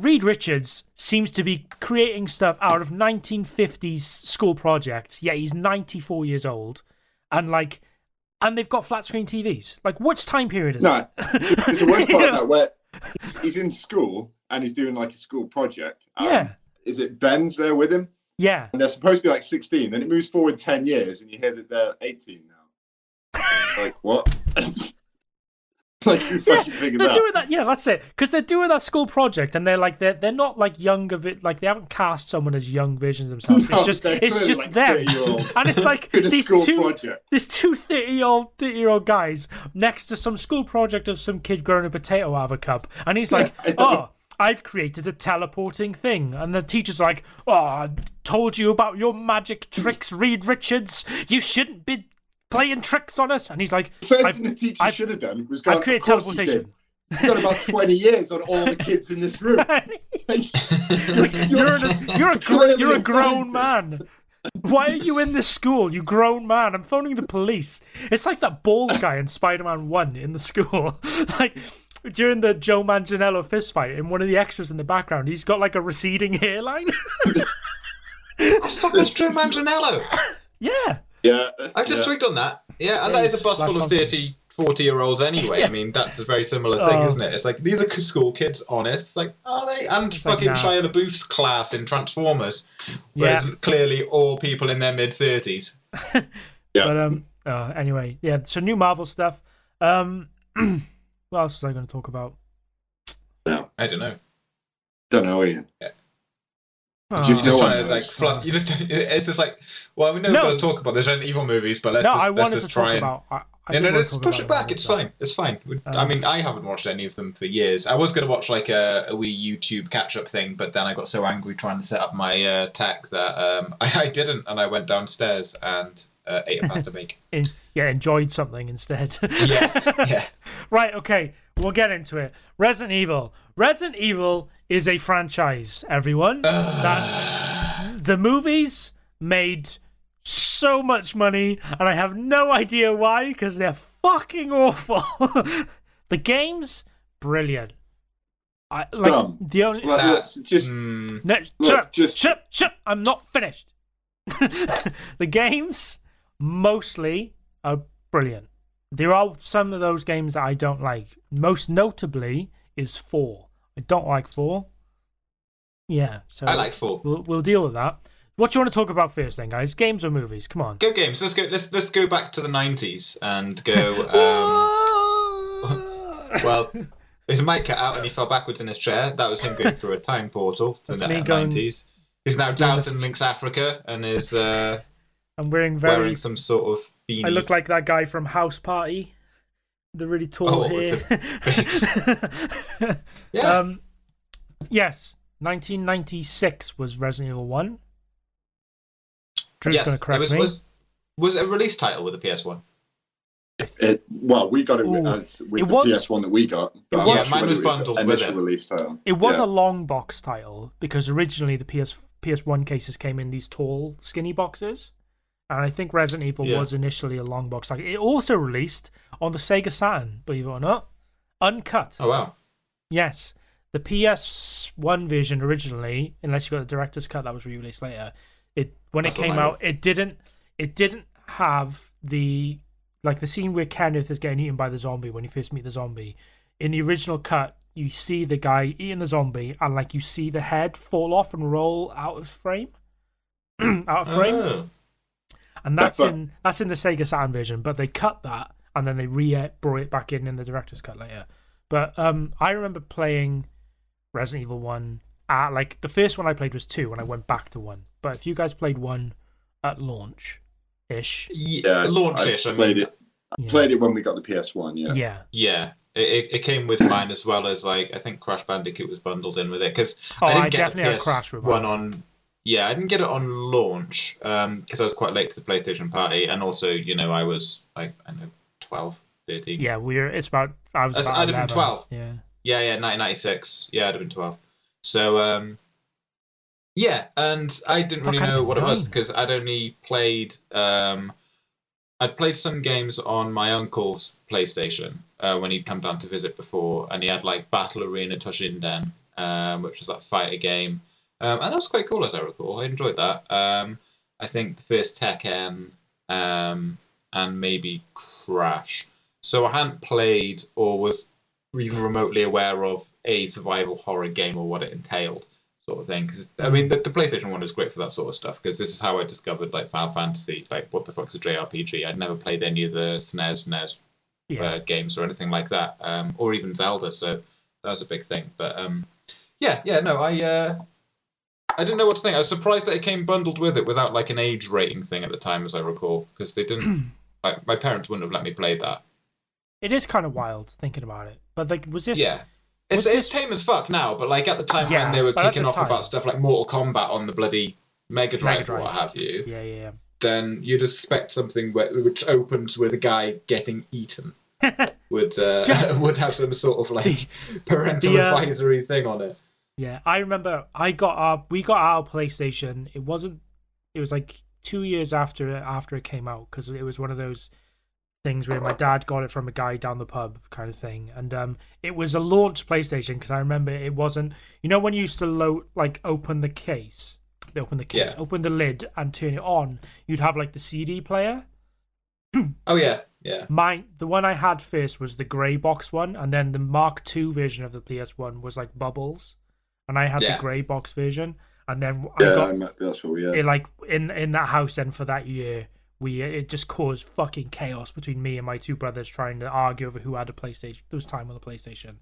Reed Richards seems to be creating stuff out of 1950s school projects. Yeah, he's 94 years old, and like, and they've got flat screen TVs. Like, which time period is No, it? <laughs> it's the worst part of <laughs> that where he's, he's in school and he's doing like a school project. Um, yeah, Is it Ben's there with him? yeah. And they're supposed to be like 16. Then it moves forward 10 years and you hear that they're 18 now. like, what? <laughs> <laughs> like you Yeah, figured they're that. doing that. Yeah, that's it. Because they're doing that school project, and they're like they're they're not like younger. Vi- like they haven't cast someone as young versions themselves. No, it's just it's just like them, and it's like <laughs> these two project. these two 30 year old 30 year old guys next to some school project of some kid growing a potato out of a cup, and he's like, know. oh. I've created a teleporting thing. And the teacher's like, Oh, I told you about your magic tricks, Reed Richards. You shouldn't be playing tricks on us. And he's like, The first I've- thing the teacher I've- should have done was go, I've of created course you teleportation. did. You've got about <laughs> 20 years on all the kids in this room. <laughs> <laughs> you're, you're a gr- clearly you're a a grown man. Why are you in this school, you grown man? I'm phoning the police. It's like that bald guy in Spider-Man One in the school. like during the Joe Manganiello fist fight, in one of the extras in the background, he's got like a receding hairline. oh, Fuck, that's Joe Manganiello. yeah, Yeah. I just yeah. twigged on that. Yeah, and that is a bus full of something. 30, 40 year olds anyway. <laughs> Yeah. I mean, that's a very similar thing, Oh. isn't it? It's like, these are school kids, honest. It's like, are they? And It's like, fucking nah. Shia LaBeouf's class in Transformers. yeah. Whereas clearly all people in their mid 30s. <laughs> Yeah. But um, uh, anyway, yeah. So new Marvel stuff. Um, <clears throat> what else was I going to talk about? No. I don't know. Don't know, Ian. Oh. Just Just No trying one to like knows. fluff. You just it's just like well we know No. we're going to talk about the Resident Evil movies, but let's no, just I let's wanted just to try talk and about. I, I no, did no, wanna let's push it back. Marvel It's fine. It's fine. We- I Um, mean, I haven't watched any of them for years. I was going to watch like a, a wee YouTube catch up thing, but then I got so angry trying to set up my uh, tech that um, I, <laughs> I didn't, and I went downstairs and uh, ate a pasta bake. <laughs> In, yeah, enjoyed something instead. <laughs> Yeah, yeah. Right, okay, we'll get into it. Resident Evil. Resident Evil is a franchise, everyone. that the movies made so much money, and I have no idea why, because they're fucking awful. <laughs> the games, brilliant. I like Dumb. the only Let, That- let's just Mm, no, Look, shut up, just- shut up, shut up, I'm not finished. <laughs> the games mostly are brilliant. There are some of those games that I don't like. Most notably is four. I don't like four. Yeah, so I like four. We'll, we'll deal with that. What do you want to talk about first, then, guys? Games or movies? Come on. Go games. Let's go. Let's let's go back to the nineties and go. <laughs> Um, well, his mic cut out and he fell backwards in his chair. That was him going through a time portal <laughs> to the nineties. He's now doused in Lynx Africa and is uh, <laughs> I'm wearing very. wearing some sort of beanie. I look like that guy from House Party. The really tall Oh, hair. with <laughs> yeah. Um, yes, 1996 was Resident Evil 1. Drew's yes, going to correct it was, me. was was it a release title with the PS One. it, well, we got it with, Ooh. as with It the was- PS1 that we got. but I'm was- not Yeah, mine whether was it bundled with initial it. release title. It was yeah. a long box title because originally the PS PS1 cases came in these tall, skinny boxes. And I think Resident Evil Yeah. was initially a long box. Like it also released on the Sega Saturn, believe it or not, uncut. Oh wow. Yes, the PS1 version originally, unless you got the director's cut that was re-released later, it when That's it came out, it didn't it didn't have the like the scene where Kenneth is getting eaten by the zombie when you first meet the zombie. In the original cut, you see the guy eating the zombie, and like you see the head fall off and roll out of frame, <clears throat> out of frame, Oh. And that's That's in that's in the Sega Saturn version. But they cut that and then they re brought it back in in the director's cut later. But um, I remember playing Resident Evil One. Uh, like the first one I played was two, and I went back to one. But if you guys played one at launch, ish, Yeah, Yeah, launch-ish. I I played mean, it. yeah. Played it when we got the PS1. Yeah. yeah, Yeah, it, it, it came with mine as well as like I think Crash Bandicoot was bundled in with it because Oh, I didn't I get definitely the had PS Crash one on. Yeah, I didn't get it on launch because I was quite late to the PlayStation party, and also you know I was like I know 12, 13. yeah. We're it's about I was about I'd have been 12. Yeah, yeah, yeah, 1996. Yeah, I'd have been 12. So um, yeah, and I didn't really know what it was because I'd only played um, I'd played some games on my uncle's PlayStation uh, when he'd come down to visit before, and he had like Battle Arena Toshinden, um, which was that fighter game, um, and that was quite cool as I recall. I enjoyed that. Um, I think the first Tekken um, and maybe Crash. So I hadn't played or was even remotely aware of a survival horror game or what it entailed, sort of thing. Because I mean, the, the PlayStation One was great for that sort of stuff because this is how I discovered like Final Fantasy. Like, what the fuck's a JRPG? I'd never played any of the SNES, NES Yeah. uh, games or anything like that, um, or even Zelda. So that was a big thing. But um, yeah, yeah, no, I uh, I didn't know what to think. I was surprised that it came bundled with it without like an age rating thing at the time, as I recall, because they didn't. <clears throat> like, my parents wouldn't have let me play that. It is kind of wild thinking about it. But like, was this? Yeah. It's, it's tame as fuck now, but like at the time Yeah, when they were kicking the off time- about stuff like Mortal Kombat on the bloody Mega Drive, Mega or what have you, Yeah, yeah, yeah. then you'd expect something where, which opens with a guy getting eaten. <laughs> Would uh, <laughs> would have some sort of like <laughs> parental The, uh, advisory thing on it. Yeah. I remember I got our we got our PlayStation. It wasn't. It was like two years after after it came out because it was one of those things where my dad got it from a guy down the pub kind of thing and um it was a launch playstation because i remember it wasn't you know when you used to load like open the case they open the case Yeah. open the lid and turn it on you'd have like the cd player <clears throat> Oh yeah, yeah. mine the one i had first was the grey box one and then the mark ii version of the ps1 was like bubbles and i had Yeah. the grey box version and then i Yeah, got I might- that's what we had. it like in in that house then for that year we it just caused fucking chaos between me and my two brothers trying to argue over who had a playstation there was time on the playstation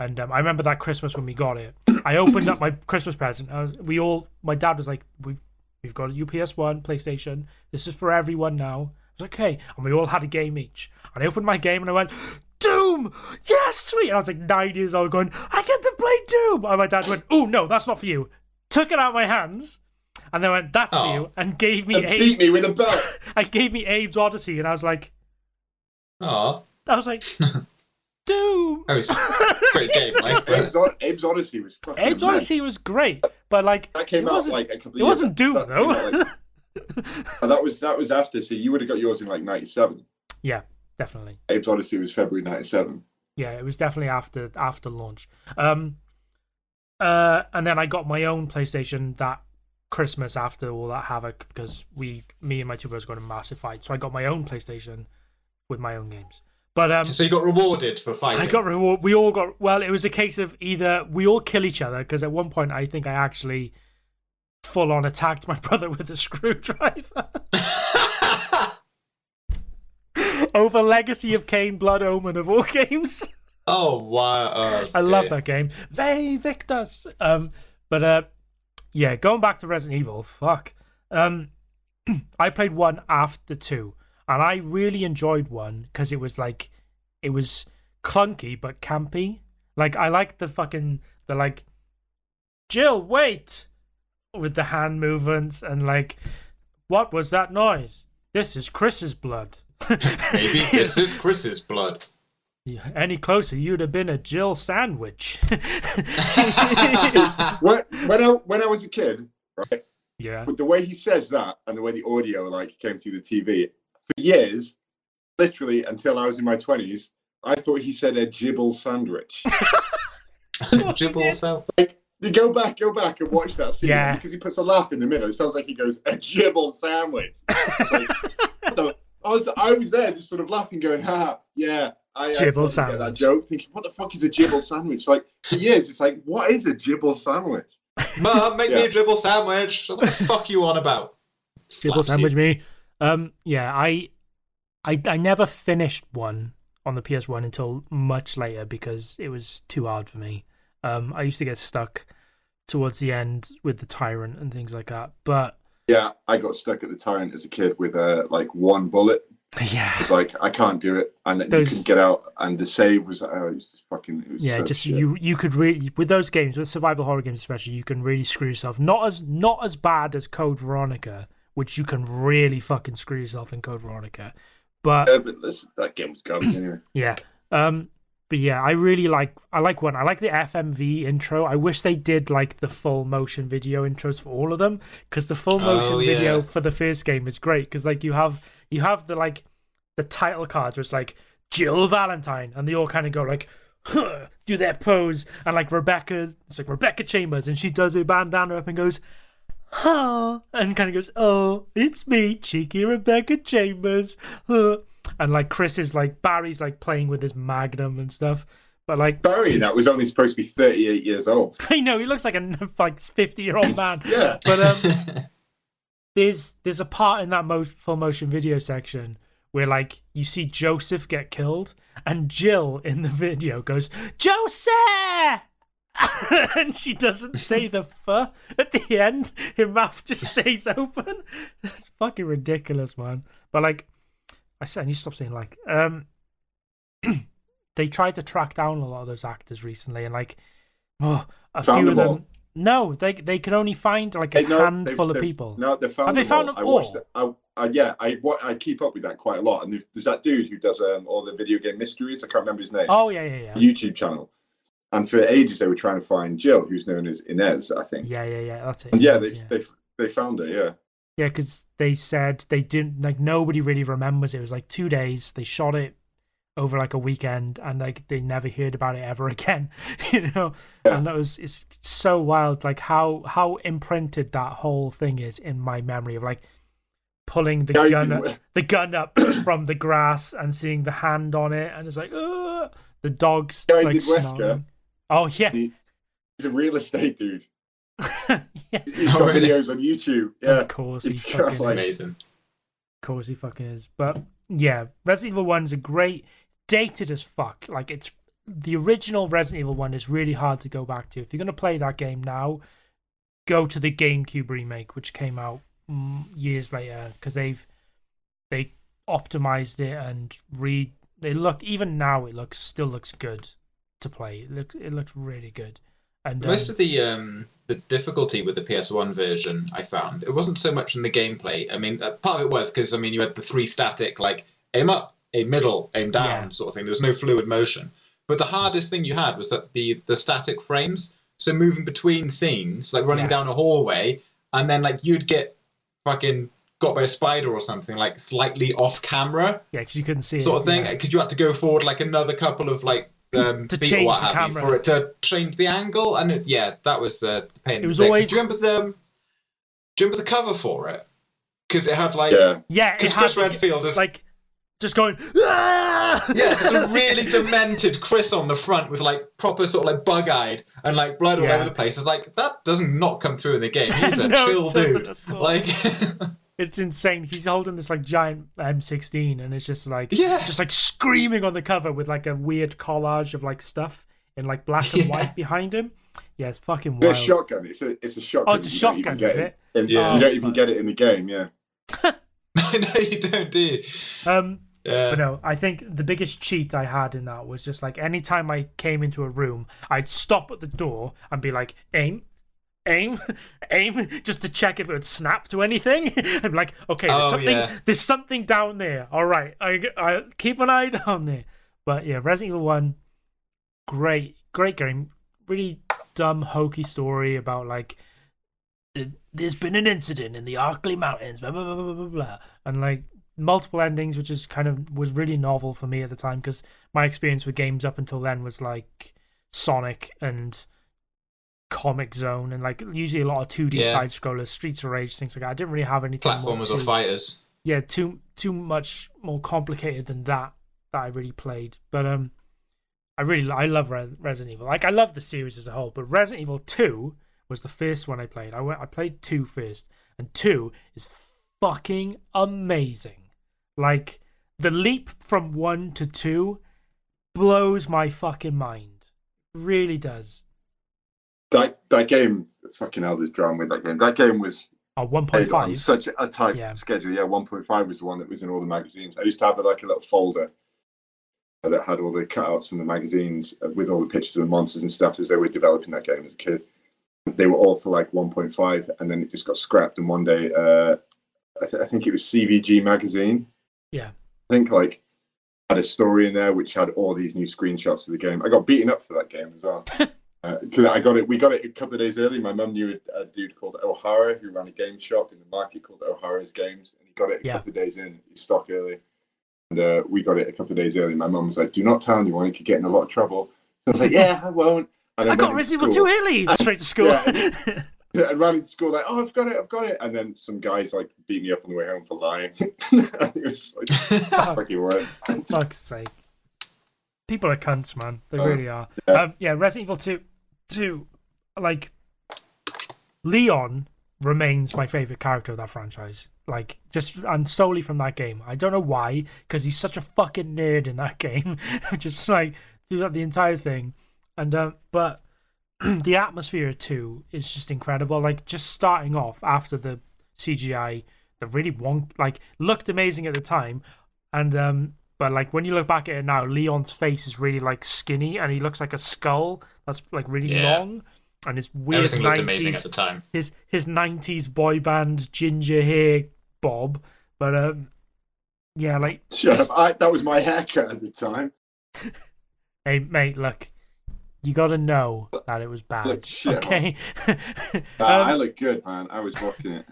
and um, i remember that christmas when we got it i opened up my christmas present I was, we all my dad was like we've we've got a ups one playstation this is for everyone now i was like okay and we all had a game each and i opened my game and i went Doom! Yes, sweet! And I was like nine years old going, I get to play Doom! And my dad went, Oh, no, that's not for you. Took it out of my hands and then went, "That's for you," and gave me And Abe, beat me with a belt. <laughs> and gave me Abe's Odyssey, and I was like, Aw, I was like, <laughs> Doom. that was great game. <laughs> Like, Abe's, Od- Abe's Odyssey was fucking Abe's immense. Odyssey was great, but like That came out wasn't- like a couple of it wasn't Doom that though. out, like- and that was that was after. So you would have got yours in like '97. yeah, definitely. Abe's Odyssey was February '97. Yeah, it was definitely after after launch. Um, uh, and then I got my own PlayStation that Christmas after all that havoc because we, me and my two brothers got a massive fight. So I got my own PlayStation with my own games. But um, so you got rewarded for fighting. I got reward. We all got. Well, it was a case of either we all kill each other because at one point I think I actually full on attacked my <laughs> brother with a screwdriver <laughs> over Legacy of Kain, Blood Omen of all <laughs> games. oh wow! Oh, <laughs> I love that game. They Victus. Um, but uh, yeah, going back to Resident Evil. Fuck. Um, <clears throat> I played one after two, and I really enjoyed one because it was like, it was clunky but campy. Like I like the fucking the like, Jill, wait, with the hand movements and like, what was that noise? This is Chris's blood. <laughs> Maybe <laughs> this is Chris's blood. Any closer, you'd have been a Jill sandwich. <laughs> When when I when I was a kid, right? yeah. With the way he says that and the way the audio like came through the TV for years, literally until I was in my twenties, I thought he said a jibble sandwich. Gibble cell. like you go back, go back and watch that scene Yeah. because he puts a laugh in the middle. It sounds like he goes a jibble sandwich. It's like, what the- I was I was there just sort of laughing, going, "Ha, yeah." I, I Gibble totally get that joke, thinking, "What the fuck is a jibble sandwich?" Like for years, it's like, "What is a jibble sandwich?" <laughs> Mum, make me a jibble sandwich. What the fuck you on about? <laughs> Triple Slaps you. sandwich me. Um, yeah, I, I, I never finished one on the PS One until much later because it was too hard for me. Um, I used to get stuck towards the end with the tyrant and things like that. But Yeah, I got stuck at the tyrant as a kid with uh, like one bullet. yeah, It's like I can't do it, and you Those- couldn't get out. And the save was, oh, it was just fucking. It was yeah, just shit. you you could really with those games with survival horror games especially you can really screw yourself. Not as not as bad as Code Veronica, which you can really fucking screw yourself in Code Veronica, but Yeah, but listen, that game was garbage anyway. <clears throat> Yeah. Um but yeah, I really like I like one. I like the FMV intro. I wish they did like the full motion video intros for all of them cuz the full oh, motion Oh, video for the first game is great cuz like you have you have the like the title cards where it's like Jill Valentine and they all kind of go like huh, do their pose and like Rebecca it's like Rebecca Chambers and she does her bandana up and goes huh and kind of goes oh it's me cheeky Rebecca Chambers huh. And like Chris is like Barry's like playing with his magnum and stuff but like Barry, that was only supposed to be 38 years old. <laughs> I know he looks like a like 50 year old <laughs> man Yeah, but um <laughs> there's there's a part in that mo- full motion video section where like you see Joseph get killed, and Jill in the video goes Joseph. and she doesn't say the "f" at the end. Her mouth just stays open. That's fucking ridiculous, man. But like, I said, I need to stop saying like. Um, <clears throat> they tried to track down a lot of those actors recently, and like, oh, a Found few of them all? No, they they can only find like a handful they've- of they've- people. No, they found Have they them found all. them I all? it. I, I, yeah, I, wa- I keep up with that quite a lot. And there's, there's that dude who does um, all the video game mysteries. I can't remember his name. Oh yeah, yeah, yeah, YouTube channel. And for ages, they were trying to find Jill, who's known as Inez, I think. yeah, yeah, yeah. That's it. And yeah, they, yeah. they they found her. Yeah. Yeah, because they said they didn't like nobody really remembers it. It was like two days. They shot it over like a weekend, and like they never heard about it ever <laughs> again. you know, Yeah. and that was it's so wild. Like how how imprinted that whole thing is in my memory of like pulling the Yeah, gun up, the gun up <coughs> <coughs> from the grass and seeing the hand on it, and it's like Ugh! the dogs Yeah, like Wesker. Oh yeah, He- He's a real estate dude. <laughs> yeah. He's Oh, got really? videos on YouTube. Yeah. Of course, he It's just fucking like- Amazing. Of course he fucking is. But yeah, Resident Evil 1's a great dated as fuck. Like it's the original Resident Evil 1 is really hard to go back to. If you're going to play that game now, go to the GameCube remake which came out mm, years later because they've they optimized it and re they look even now it looks still looks good to play. It looks it looks really good. And Most um, of the um, the difficulty with the PS1 version, I found it wasn't so much in the gameplay. I mean, uh, part of it was because I mean you had the three static like aim up, aim middle, aim down Yeah. sort of thing. There was no fluid motion. But the hardest thing you had was that the the static frames. So moving between scenes, like running Yeah. down a hallway, and then like you'd get fucking got by a spider or something like slightly off camera yeah, because you couldn't see sort it. of thing yeah. because you had to go forward like another couple of like um, To change what the have camera. you for it to change the angle and it, yeah that was uh, the pain It the was dick. always- do you remember the do you remember the cover for it because it had like Yeah. Yeah, because had Chris the- Redfield is like just going. "Ah!" yeah there's a really demented Chris on the front with like proper sort of like bug-eyed and like blood all Yeah. over the place it's like that doesn't not come through in the game he's <laughs> a No, chill dude like <laughs> It's insane. He's holding this like giant M16, and it's just like yeah just like screaming on the cover with like a weird collage of like stuff in like black and Yeah. white behind him. Yeah, it's fucking It's a shotgun. It's a it's a shotgun. Oh, it's a You don't even shotgun, get is it? In, Yeah. You don't even get it in the game. Yeah. <laughs> <laughs> no you don't do you? Um, yeah but no, I think the biggest cheat I had in that was just like anytime I came into a room, I'd stop at the door and be like, aim, aim, aim, just to check if it would snap to anything. <laughs> I'm like, okay, there's Oh, something, yeah. there's something down there. All right, I, I keep an eye <laughs> down there. But yeah, Resident Evil One, great, great game. Really dumb, hokey story about like. There's been an incident in the Arklay Mountains, blah blah blah blah blah blah, and like multiple endings, which is kind of was really novel for me at the time because my experience with games up until then was like Sonic and Comix Zone and like usually a lot of two D Yeah. side scrollers, Streets of Rage, things like that. I didn't really have anything more platformers or fighters yeah, too too much more complicated than that that I really played. But um, I really I love Re- Resident Evil. Like I love the series as a whole, but Resident Evil Two was the first one I played. I went I played two first, and two is fucking amazing. Like the leap from one to two blows my fucking mind. Really does. That that game, fucking hell, there's drama with that game. That game was Oh, 1.5. played on such a tight Yeah. schedule. Yeah, 1.5 was the one that was in all the magazines. I used to have like a little folder that had all the cutouts from the magazines uh, with all the pictures of the monsters and stuff as they were developing that game as a kid. They were all for like 1.5, and then it just got scrapped. And one day, uh, I, th- I think it was CVG magazine. Yeah. I think like had a story in there which had all these new screenshots of the game. I got beaten up for that game as well. <laughs> Because I got it, we got it a couple of days early. My mum knew a, a dude called O'Hara who ran a game shop in the market called O'Hara's Games, and he got it a Yeah. couple of days in. His stock early, and uh, we got it a couple of days early. My mum was like, "Do not tell anyone; you could get in a lot of trouble." So I was like, "Yeah, I won't." And I got into Evil 2 school. early! <laughs> Straight to school. Yeah. <laughs> I ran into school like, "Oh, I've got it, I've got it," and then some guys like beat me up on the way home for lying. <laughs> it was like, fucking what? Fuck's sake. People are cunts, man. They Uh, really are. yeah. Um, yeah, Resident Evil 2, 2, like, Leon remains my favorite character of that franchise. Like just and solely from that game. I don't know why, because he's such a fucking nerd in that <laughs> game. <laughs> just like throughout the entire thing, and um, but <clears throat> the atmosphere too is just incredible. Like just starting off after the CGI, the really wonk like looked amazing at the time, and um, but like when you look back at it now, Leon's face is really like skinny, and he looks like a skull that's like really Yeah. long, and it's weird. Everything looked 90s, amazing at the time. his his nineties boy band ginger hair bob, but um, yeah, like <laughs> Shut up. I, that was my haircut at the time. <laughs> hey mate, look, you got to know that it was bad. Look, shit, okay. Uh, <laughs> I Um, look good, man. I was rocking it.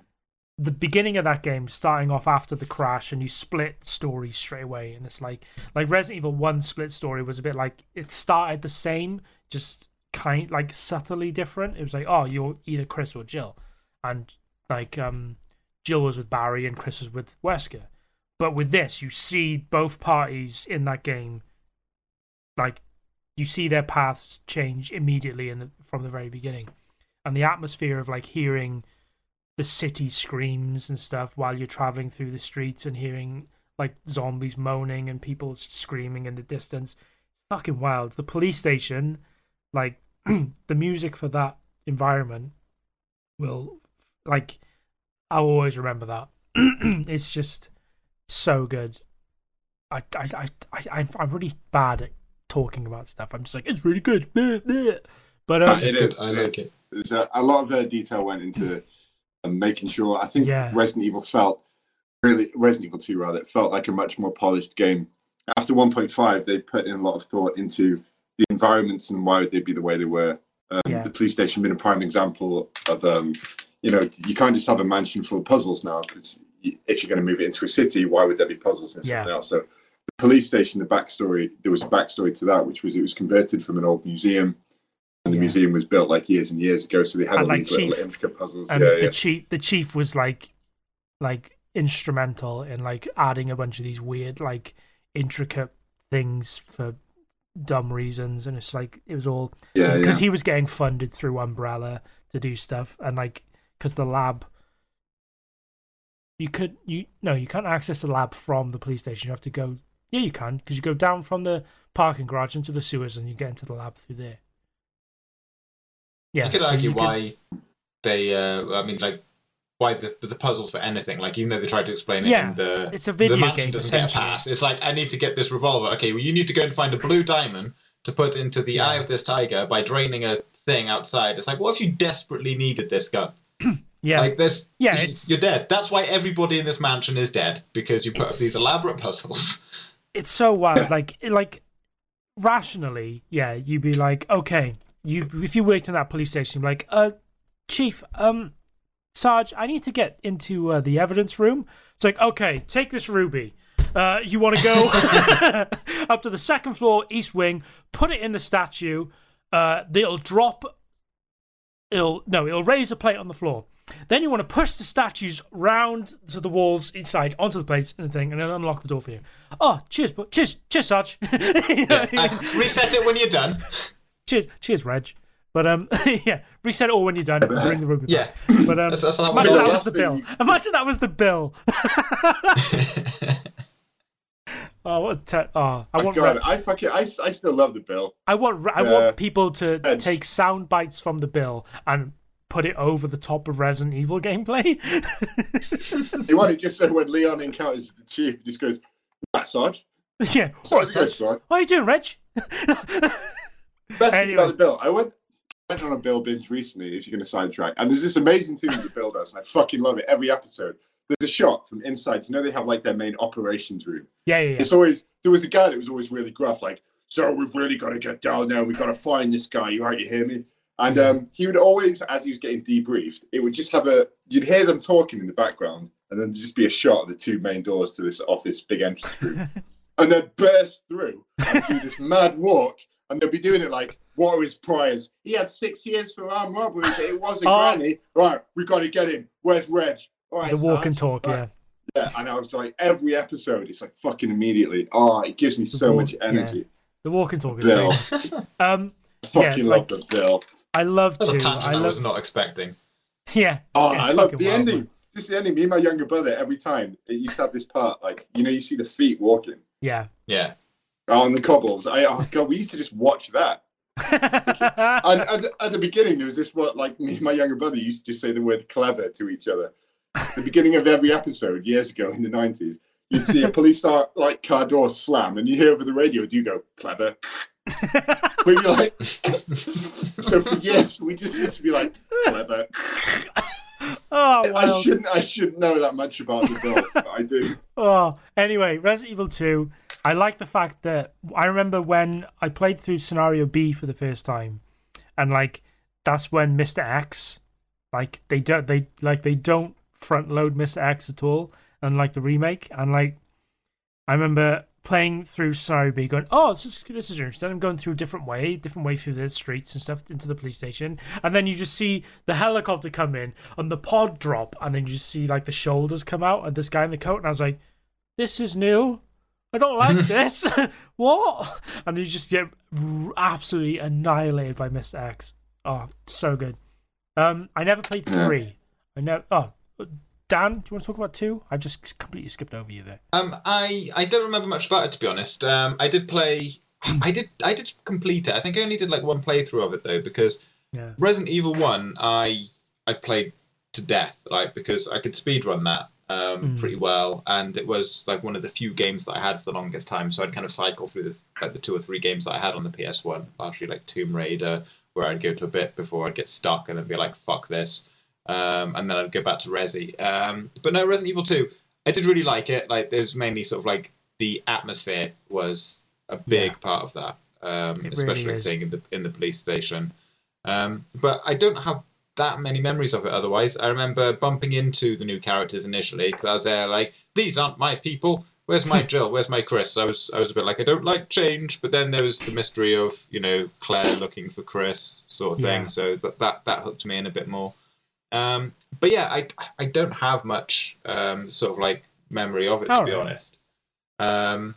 The beginning of that game, starting off after the crash, and you split stories straight away, and it's like like Resident Evil One split story was a bit like it started the same, just kind like subtly different. It was like, oh, you're either Chris or Jill, and like um, Jill was with Barry and Chris was with Wesker. But with this, you see both parties in that game, like you see their paths change immediately in the, from the very beginning, and the atmosphere of like hearing the city screams and stuff while you're traveling through the streets and hearing like zombies moaning and people screaming in the distance. Fucking wild. The police station, like <clears throat> the music for that environment will like I'll always remember that. <clears throat> it's just so good. I I I I I'm really bad at talking about stuff. I'm just like it's really good. Bleh, bleh. But um, It's good. I like it. There's a, a lot of uh, detail went into um, making sure. I think Yeah. Resident Evil felt really Resident Evil Two rather it felt like a much more polished game. After 1.5, they put in a lot of thought into the environments and why would they be the way they were. Um, Yeah. The police station being a prime example of, um, you know, you can't just have a mansion full of puzzles now because if you're going to move it into a city, why would there be puzzles and Yeah. something else? So the police station, the backstory, there was a backstory to that, which was it was converted from an old museum and the Yeah. museum was built like years and years ago. So they had And, all like, these little Chief- intricate puzzles. and yeah, the yeah. chief the chief was like like instrumental in like adding a bunch of these weird like intricate things for dumb reasons and it's like it was all yeah, because he was getting funded through umbrella to do stuff and like because the lab you could you no you can't access the lab from the police station you have to go yeah you can because you go down from the parking garage into the sewers and you get into the lab through there yeah you could so argue could- why they. Uh, I mean, like why the the puzzles for anything. Like even though they tried to explain it Yeah, in the it's a video the mansion game, doesn't get a pass. It's like I need to get this revolver. Okay, well you need to go and find a blue diamond to put into the Yeah. eye of this tiger by draining a thing outside. It's like what if you desperately needed this gun? <clears throat> yeah Like this, Yeah, it's- you're dead. That's why everybody in this mansion is dead because you put up these elaborate puzzles. <laughs> it's so wild. Like, like rationally, yeah, you'd be like, okay, you if you worked in that police station, like, uh, chief, um, Sarge, I need to get into uh, the evidence room. It's like, okay, take this ruby. Uh, you want to go <laughs> up to the second floor, east wing, put it in the statue. Uh, it'll drop. It'll no, it'll raise a plate on the floor. Then you want to push the statues round to the walls each side onto the plates and the thing, and then unlock the door for you. Oh, cheers, but cheers, cheers, Sarge. <laughs> Yeah. Uh, reset it when you're done. Cheers, cheers, Reg. But um, <laughs> yeah, reset it all when you're done. Bring the ruby. Yeah. back. But um, That's- that's how that imagine that was the bill. Imagine that was the bill. <laughs> <laughs> oh, what? a Te- oh, I want. God, Reg- I fucking, I, I still love the bill. I want. I Uh, want people to Reg. take sound bites from the bill and put it over the top of Resident Evil gameplay. You want it just so when Leon encounters the chief, he just goes, "What, Sarge? yeah. Sorry, What, yes, Sarge." what are you doing, Reg? Best thing about the bill, I went, went on a bill binge recently. If you're going to sidetrack, and there's this amazing thing that the bill does, and I fucking love it. Every episode, there's a shot from inside. You know they have like their main operations room. yeah, yeah, yeah. It's always there was a guy that was always really gruff, like, "So we've really got to get down there. We've got to find this guy. You right? You hear me?" And um, he would always, as he was getting debriefed, it would just have a you'd hear them talking in the background, and then there'd just be a shot of the two main doors to this office big entrance room, <laughs> and they'd burst through and do this mad walk, and they'll be doing it like, "What are his priors? He had six years for armed robbery, but it wasn't Oh. granny. Right, we got to get him. Where's Reg? All right, the walk and talk, Right. yeah. Yeah, and I was like, every episode, it's like fucking immediately. Oh, it gives me so walk- much energy. The walk and talk is Bill. famous. <laughs> Um, Fucking Yeah, love like- the bill. I love That's to. a tangent I I, was not expecting. Yeah. Oh, I love the wild, ending. man. Just the ending. Me and my younger brother, every time it used to have this part, like you know, you see the feet walking Yeah. Yeah. Oh, on the cobbles. I oh god, we used to just watch that. <laughs> And at, the- at the beginning, there was this what like me and my younger brother used to just say the word clever to each other. the beginning of every episode years ago in the nineties, you'd see a police car like car door slam, and you hear over the radio, "Do you go clever?" <laughs> We'd be like, <laughs> so for years we just used to be like clever. oh, I shouldn't. I shouldn't know that much about the film, but I do. Oh, anyway, Resident Evil 2. I like the fact that I remember when I played through scenario B for the first time, and like that's when Mr. X, like they don't they like they don't front load Mr. X at all, unlike the remake. And like I remember playing through scenario B, going, "Oh, this is this is interesting." I'm going through a different way, different way through the streets and stuff into the police station, and then you just see the helicopter come in and the pod drop, and then you see like the shoulders come out and this guy in the coat, and I was like, "This is new." I don't like <laughs> this. <laughs> what? And you just get absolutely annihilated by Mr. X. Oh, so good. Um, I never played three. I never. Oh, Dan, do you want to talk about two? I've just completely skipped over you there. Um, I I don't remember much about it to be honest. Um, I did play. <clears throat> I did I did complete it. I think I only did like one playthrough of it though because Yeah. Resident Evil One I I played to death like because I could speedrun that um, Mm. pretty well and it was like one of the few games that I had for the longest time. So I'd kind of cycle through the like the two or three games that I had on the PS One, largely like Tomb Raider, where I'd go to a bit before I'd get stuck and then be like fuck this, um, and then I'd go back to Resi. Um, but no, Resident Evil Two. I did really like it. Like, there's mainly sort of like the atmosphere was a big Yeah. part of that, um, especially really staying in the in the police station. Um, but I don't have that many memories of it. Otherwise, I remember bumping into the new characters initially because I was there like, these aren't my people. Where's my <laughs> Jill? Where's my Chris? I was I was a bit like I don't like change, but then there was the mystery of you know Claire looking for Chris sort of thing. Yeah. So that that that hooked me in a bit more. Um, but yeah, I I don't have much um, sort of like memory of it to be Alright. honest. Um,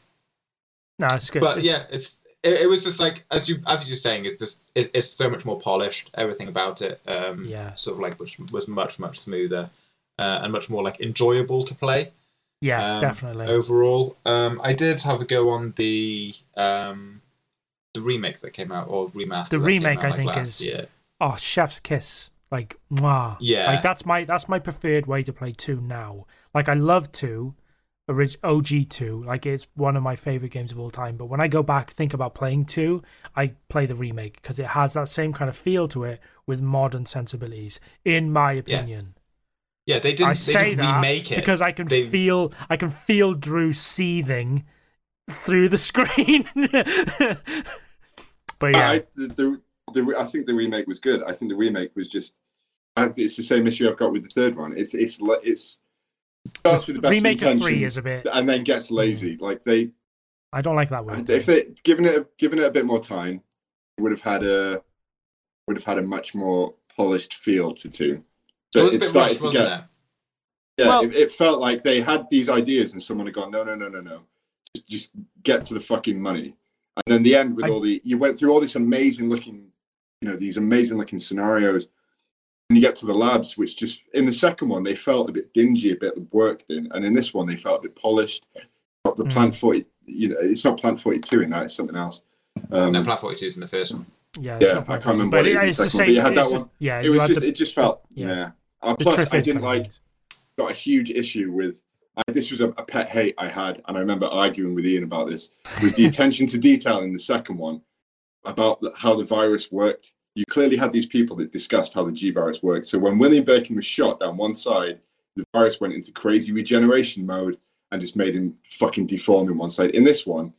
No, it's good. but It's- yeah, it's it, it was just like as you as you're saying, it's just it, it's so much more polished. Everything about it, um, Yeah. sort of like was, was much much smoother uh, and much more like enjoyable to play yeah, um, definitely. overall. Um, I did have a go on the um, the remake that came out or remaster. The remake, out, I like, think, is- year. Oh, Chef's Kiss. Like, mwah. Yeah. Like that's my that's my preferred way to play two now. Like I love two, orig- OG two. Like it's one of my favorite games of all time. But when I go back think about playing two, I play the remake because it has that same kind of feel to it with modern sensibilities. In my opinion, Yeah, they didn't. I they say didn't that remake it because I can They- feel I can feel Drew seething through the <laughs> screen. but yeah, I, the, the, the, I think the remake was good. I think the remake was just. It's the same issue I've got with the third one. It's it's li- it's starts with the best remake of intentions three is a bit. and then gets hmm. lazy. Like they, I don't like that word. if they given it given it a bit more time, would have had a would have had a much more polished feel to two. it But was a it started rushed, to wasn't get it? yeah. Well- it, it felt like they had these ideas and someone had gone no no no no no, just just get to the fucking money. And then the end with I- all the you went through all this amazing looking, you know, these amazing looking scenarios. And you get to the labs, which just in the second one they felt a bit dingy, a bit worked in, and in this one they felt a bit polished. Got the Mm. Plant Forty, you know, it's not Plant Forty Two in that; it's something else. Um, no, Plant 42 is in the first one. Yeah, Yeah, I can't remember Fantasy, what but it is it's the the second one, but same. you had that it's one. yeah, it was just, the- it just felt, yeah. yeah. Uh, plus, I didn't like things. got a huge issue with I, this was a, a pet hate I had, and I remember arguing with Ian about this. Was the <laughs> attention to detail in the second one about the- how the virus worked? You clearly had these people that discussed how the G virus worked. So when William Birkin was shot down one side, the virus went into crazy regeneration mode and just made him fucking deform in one side. In this one,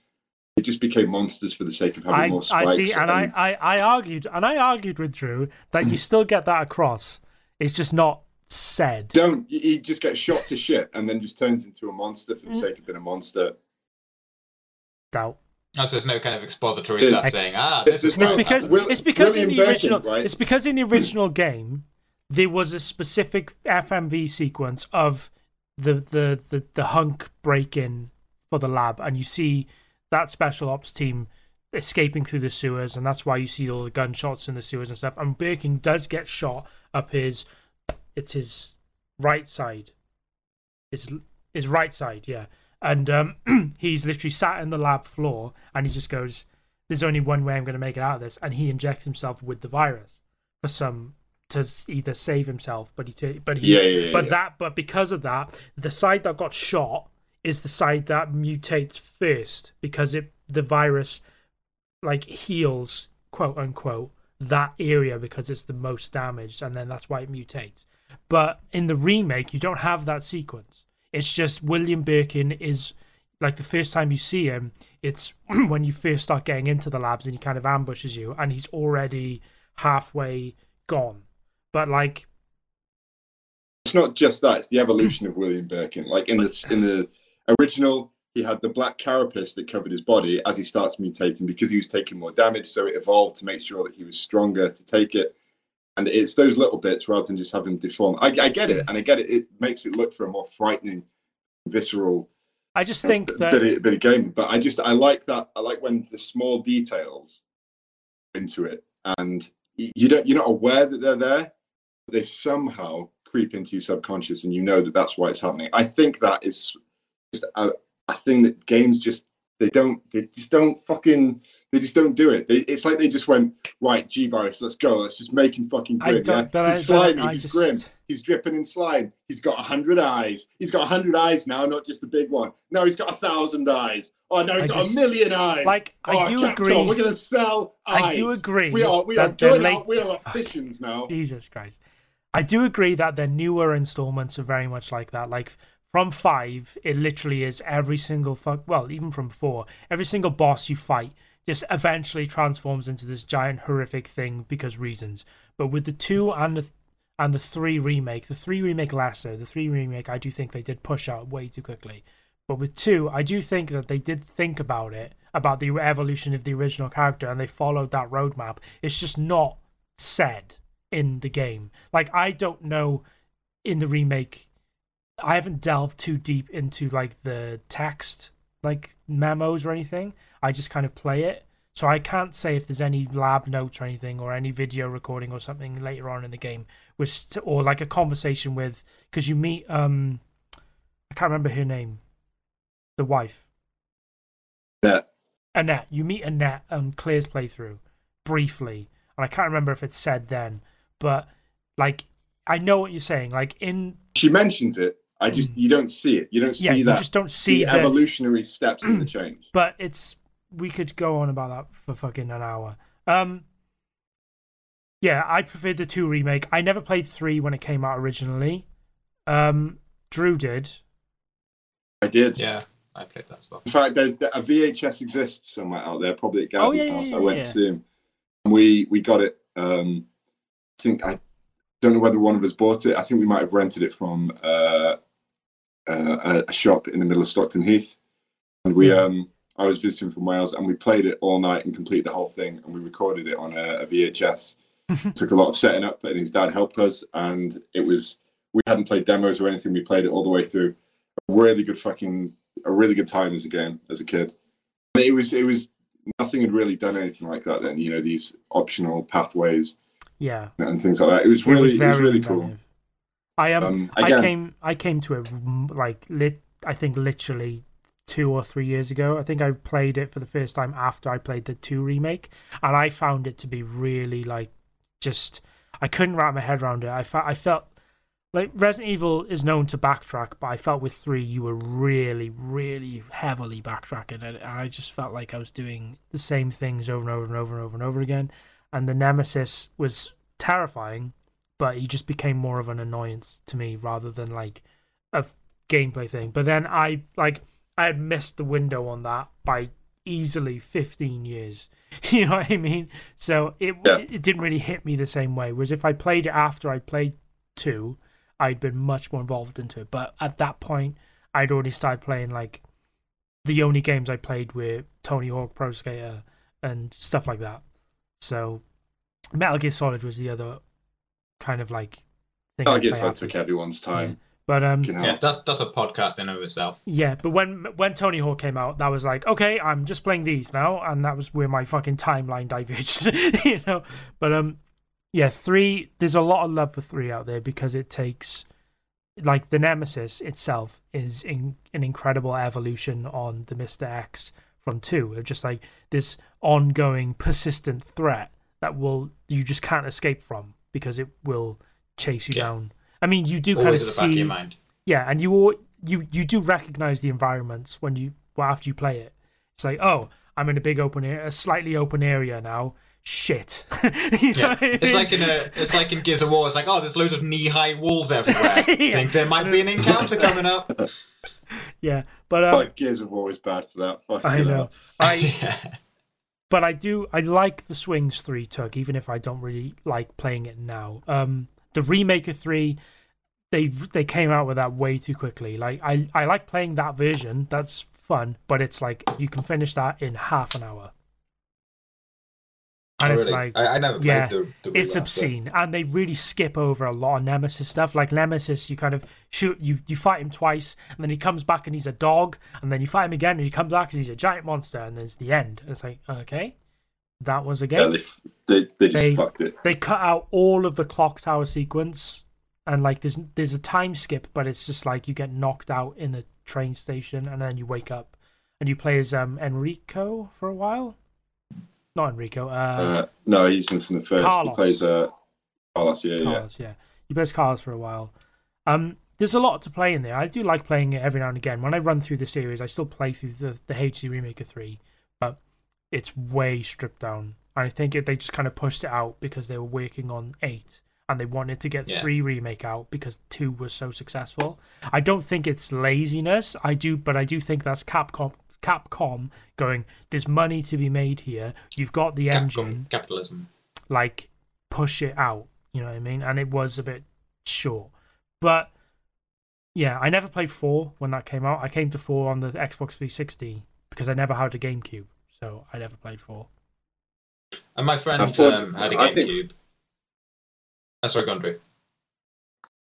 it just became monsters for the sake of having I, more I see, and I, I, I argued, and I argued with Drew that you still get that across. It's just not said. don't. He just gets shot to shit and then just turns into a monster for the Mm. sake of being a monster. Doubt. Oh, so there's no kind of expository There's- stuff Ex- saying, ah, There's this is It's because happened." Will- it's because in the Birkin, original right? it's because in the original game there was a specific FMV sequence of the the the, the hunk break in for the lab, and you see that special ops team escaping through the sewers, and that's why you see all the gunshots in the sewers and stuff. And Birkin does get shot up his It's his right side. His his right side, yeah. And um, <clears throat> he's literally sat in the lab floor, and he just goes, "There's only one way I'm going to make it out of this," and he injects himself with the virus for some to either save himself, but he t- but he Yeah, yeah, but yeah. that but because of that, the side that got shot is the side that mutates first because it the virus like heals quote unquote that area because it's the most damaged and then that's why it mutates. But in the remake you don't have that sequence. It's just William Birkin is like the first time you see him, it's <clears throat> when you first start getting into the labs and he kind of ambushes you and he's already halfway gone. But like It's not just that; it's the evolution of William Birkin. Like in the in the original, he had the black carapace that covered his body as he starts mutating because he was taking more damage. So it evolved to make sure that he was stronger to take it. And it's those little bits rather than just having deformed. I, I get it, and I get it. It makes it look for a more frightening, visceral I just think bit, that of, bit of game, But I just I like that. I like when the small details into it, and you don't you're not aware that they're there. But they somehow creep into your subconscious, and you know that that's why it's happening. I think that is just a, a thing that games just they don't they just don't fucking they just don't do it. They, it's like they just went right, G virus, let's go, let's just make him fucking I grim. Yeah? I- he's slimy, I he's just- grim, he's dripping in slime. He's got a hundred eyes. He's got a hundred eyes now, not just a big one. No, he's got a thousand eyes. Oh no, he's I got just- a million eyes. like, I oh, do Capcom, agree- We're gonna sell eyes. I do agree We are we are the good. late- We are opticians now. Jesus Christ. I do agree that the newer installments are very much like that. Like from five, it literally is every single fuck. Well, even from four, every single boss you fight just eventually transforms into this giant horrific thing because reasons. But with the two and the and the three remake, the three remake lesser, the three remake, I do think they did push out way too quickly. But with two, I do think that they did think about it, about the evolution of the original character, and they followed that roadmap. It's just not said in the game. Like I don't know in the remake I haven't delved too deep into like the text like memos or anything. I just kind of play it. So I can't say if there's any lab notes or anything or any video recording or something later on in the game which or like a conversation with because you meet um I can't remember her name. The wife. Yeah. Annette. You meet Annette on Claire's playthrough briefly. And I can't remember if it's said then, but like I know what you're saying. Like in She mentions it. I just you don't see it. You don't see yeah, you that just don't see the the, evolutionary steps in the <clears throat> change. but it's we could go on about that for fucking an hour. Um Yeah, I preferred the two remake. I never played three when it came out originally. Um Drew did. I did. Yeah, I played that as well. In fact, there's a VHS exists somewhere out there, probably at Gaz's Oh, yeah, yeah, house. yeah, I went yeah. to see him. And we we got it. Um, I think I don't know whether one of us bought it. I think we might have rented it from uh, uh, a, shop in the middle of Stockton Heath. And we um, I was visiting from Wales, and we played it all night and completed the whole thing. And we recorded it on a, a VHS. <laughs> Took a lot of setting up, and his dad helped us. And it was we hadn't played demos or anything. We played it all the way through. A really good fucking a really good time as a game as a kid. It was it was nothing had really done anything like that then. You know these optional pathways Yeah. and things like that. It was It really it was, very really cool. inventive. I um, Um, I again, came I came to it like lit I think literally two or three years ago. I think I played it for the first time after I played the two remake, and I found it to be really like just I couldn't wrap my head around it. I felt I felt like Resident Evil is known to backtrack, but I felt with three you were really, really heavily backtracking, and I just felt like I was doing the same things over and over and over and over and over again. And the Nemesis was terrifying, but he just became more of an annoyance to me rather than like a gameplay thing. But then I like I had missed the window on that by easily 15 years. <laughs> You know what I mean? So it Yeah. it didn't really hit me the same way. Whereas if I played it after I played 2, I'd been much more involved into it. But at that point, I'd already started playing like the only games I played were Tony Hawk Pro Skater and stuff like that. So Metal Gear Solid was the other kind of like thing. I guess play I took everyone's time. But um, Fucking hell. Yeah, that's that's a podcast in and of itself. yeah, but when when Tony Hawk came out, that was like, okay, I'm just playing these now, and that was where my fucking timeline diverged, <laughs> you know. But um, yeah, three. There's a lot of love for three out there because it takes, like, the Nemesis itself is in, an incredible evolution on the Mister X from two. Of just like this ongoing, persistent threat that will you just can't escape from because it will chase you Yeah. down. I mean, you do kind of Always at back of see, your mind. yeah, and you all, you you do recognize the environments when you well, after you play it. It's like, oh, I'm in a big open area, a slightly open area now. Shit. <laughs> You know Yeah, what I it's mean? like in a, it's like in Gears of War. It's like, oh, there's loads of knee-high walls everywhere. <laughs> Yeah. Think there might be an encounter coming up. <laughs> yeah, but um, Like Gears of War is bad for that. Fuck I you know. I yeah. But I do I like the swings three took, even if I don't really like playing it now. Um, the remake of three, they they came out with that way too quickly. Like I I like playing that version. That's fun, but it's like you can finish that in half an hour, and Oh, it's really? like I, I never played yeah, the, the it's obscene. And they really skip over a lot of nemesis stuff. Like nemesis you kind of shoot you you fight him twice and then he comes back and he's a dog and then you fight him again and he comes back and he's a giant monster and there's the end. And it's like okay that was a game. Yeah, they, they, they just They- fucked it. they cut out all of the clock tower sequence and like there's there's a time skip but it's just like you get knocked out in a train station and then you wake up and you play as um enrico for a while not enrico uh, Uh, no, he's in from the first. Carlos. He plays uh, Carlos. Yeah, yeah. Carlos, yeah. You play as Carlos for a while. Um, there's a lot to play in there. I do like playing it every now and again. When I run through the series, I still play through the, the HD remake of 3, but it's way stripped down. And I think it, they just kind of pushed it out because they were working on 8 and they wanted to get Yeah. 3 remake out because 2 was so successful. I don't think it's laziness. I do, but I do think that's Capcom Capcom going, there's money to be made here. You've got the engine capitalism. like push it out. You know what I mean? And it was a bit short, but yeah, I never played four when that came out. I came to four on the Xbox 360 because I never had a GameCube, so I never played four. And my friend thought- um, had a I think- GameCube. Oh, sorry, Gondry.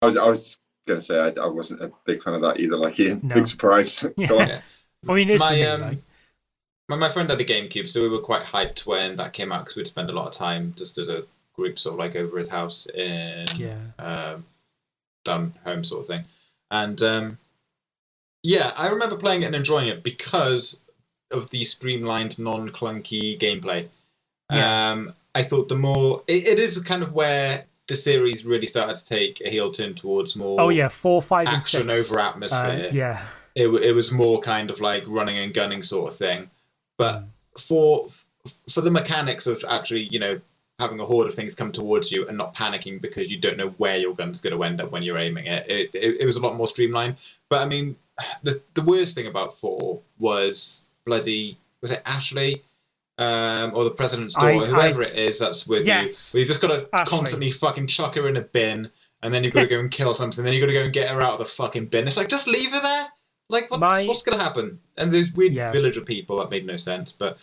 I was, I was gonna say I, I wasn't a big fan of that either. Like Ian, <laughs> No. big surprise. <laughs> Go on. Yeah. I mean, it's My, me, um, My, my friend had a GameCube, so we were quite hyped when that came out because we'd spend a lot of time just as a group, sort of like over his house in yeah, um, down home sort of thing. And um, yeah, I remember playing it and enjoying it because of the streamlined, non-clunky gameplay. Yeah. Um, I thought the more it, it is kind of where the series really started to take a heel turn towards more oh yeah, four, five, and action six. over Uh, atmosphere. yeah, It it was more kind of like running and gunning sort of thing. But Mm. for for the mechanics of actually, you know, having a horde of things come towards you and not panicking because you don't know where your gun's going to end up when you're aiming it, it, it, it was a lot more streamlined. But I mean, the the worst thing about four was bloody was it Ashley, um, or the president's daughter, whoever I- it is that's with Yes. you. We've just got to Ashley. constantly fucking chuck her in a bin. And then you've got to go and kill something. Then you've got to go and get her out of the fucking bin. It's like just leave her there. Like what's, My- what's gonna happen? And there's weird Yeah. village of people that made no sense. But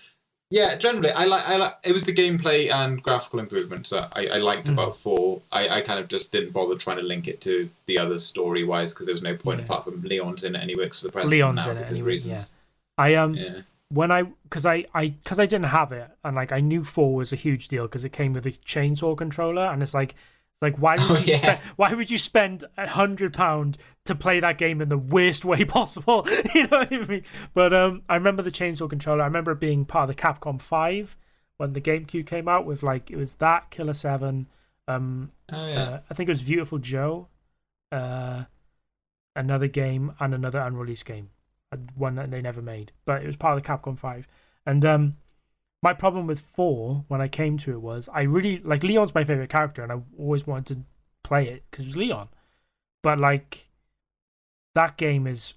yeah, generally I like I like it was the gameplay and graphical improvements that I, I liked Mm. about four. I, I kind of just didn't bother trying to link it to the other story wise because there was no point Yeah. apart from Leon's in it anyway because the president Leon's in it anyway. reasons. Yeah, I um. Yeah. when I because I I because I didn't have it and like I knew four was a huge deal because it came with a chainsaw controller and it's like like why would Oh, you yeah. spend why would you spend a hundred pound to play that game in the worst way <laughs> possible <laughs> you know what I mean but um I remember the chainsaw controller I remember it being part of the Capcom Five when the GameCube came out with like it was that Killer Seven um Oh yeah. uh, I think it was Viewtiful Joe, uh, another game and another unreleased game, uh, one that they never made, but it was part of the Capcom Five. And um, my problem with four when I came to it was I really like Leon's my favorite character, and I always wanted to play it because it was Leon. But like, that game is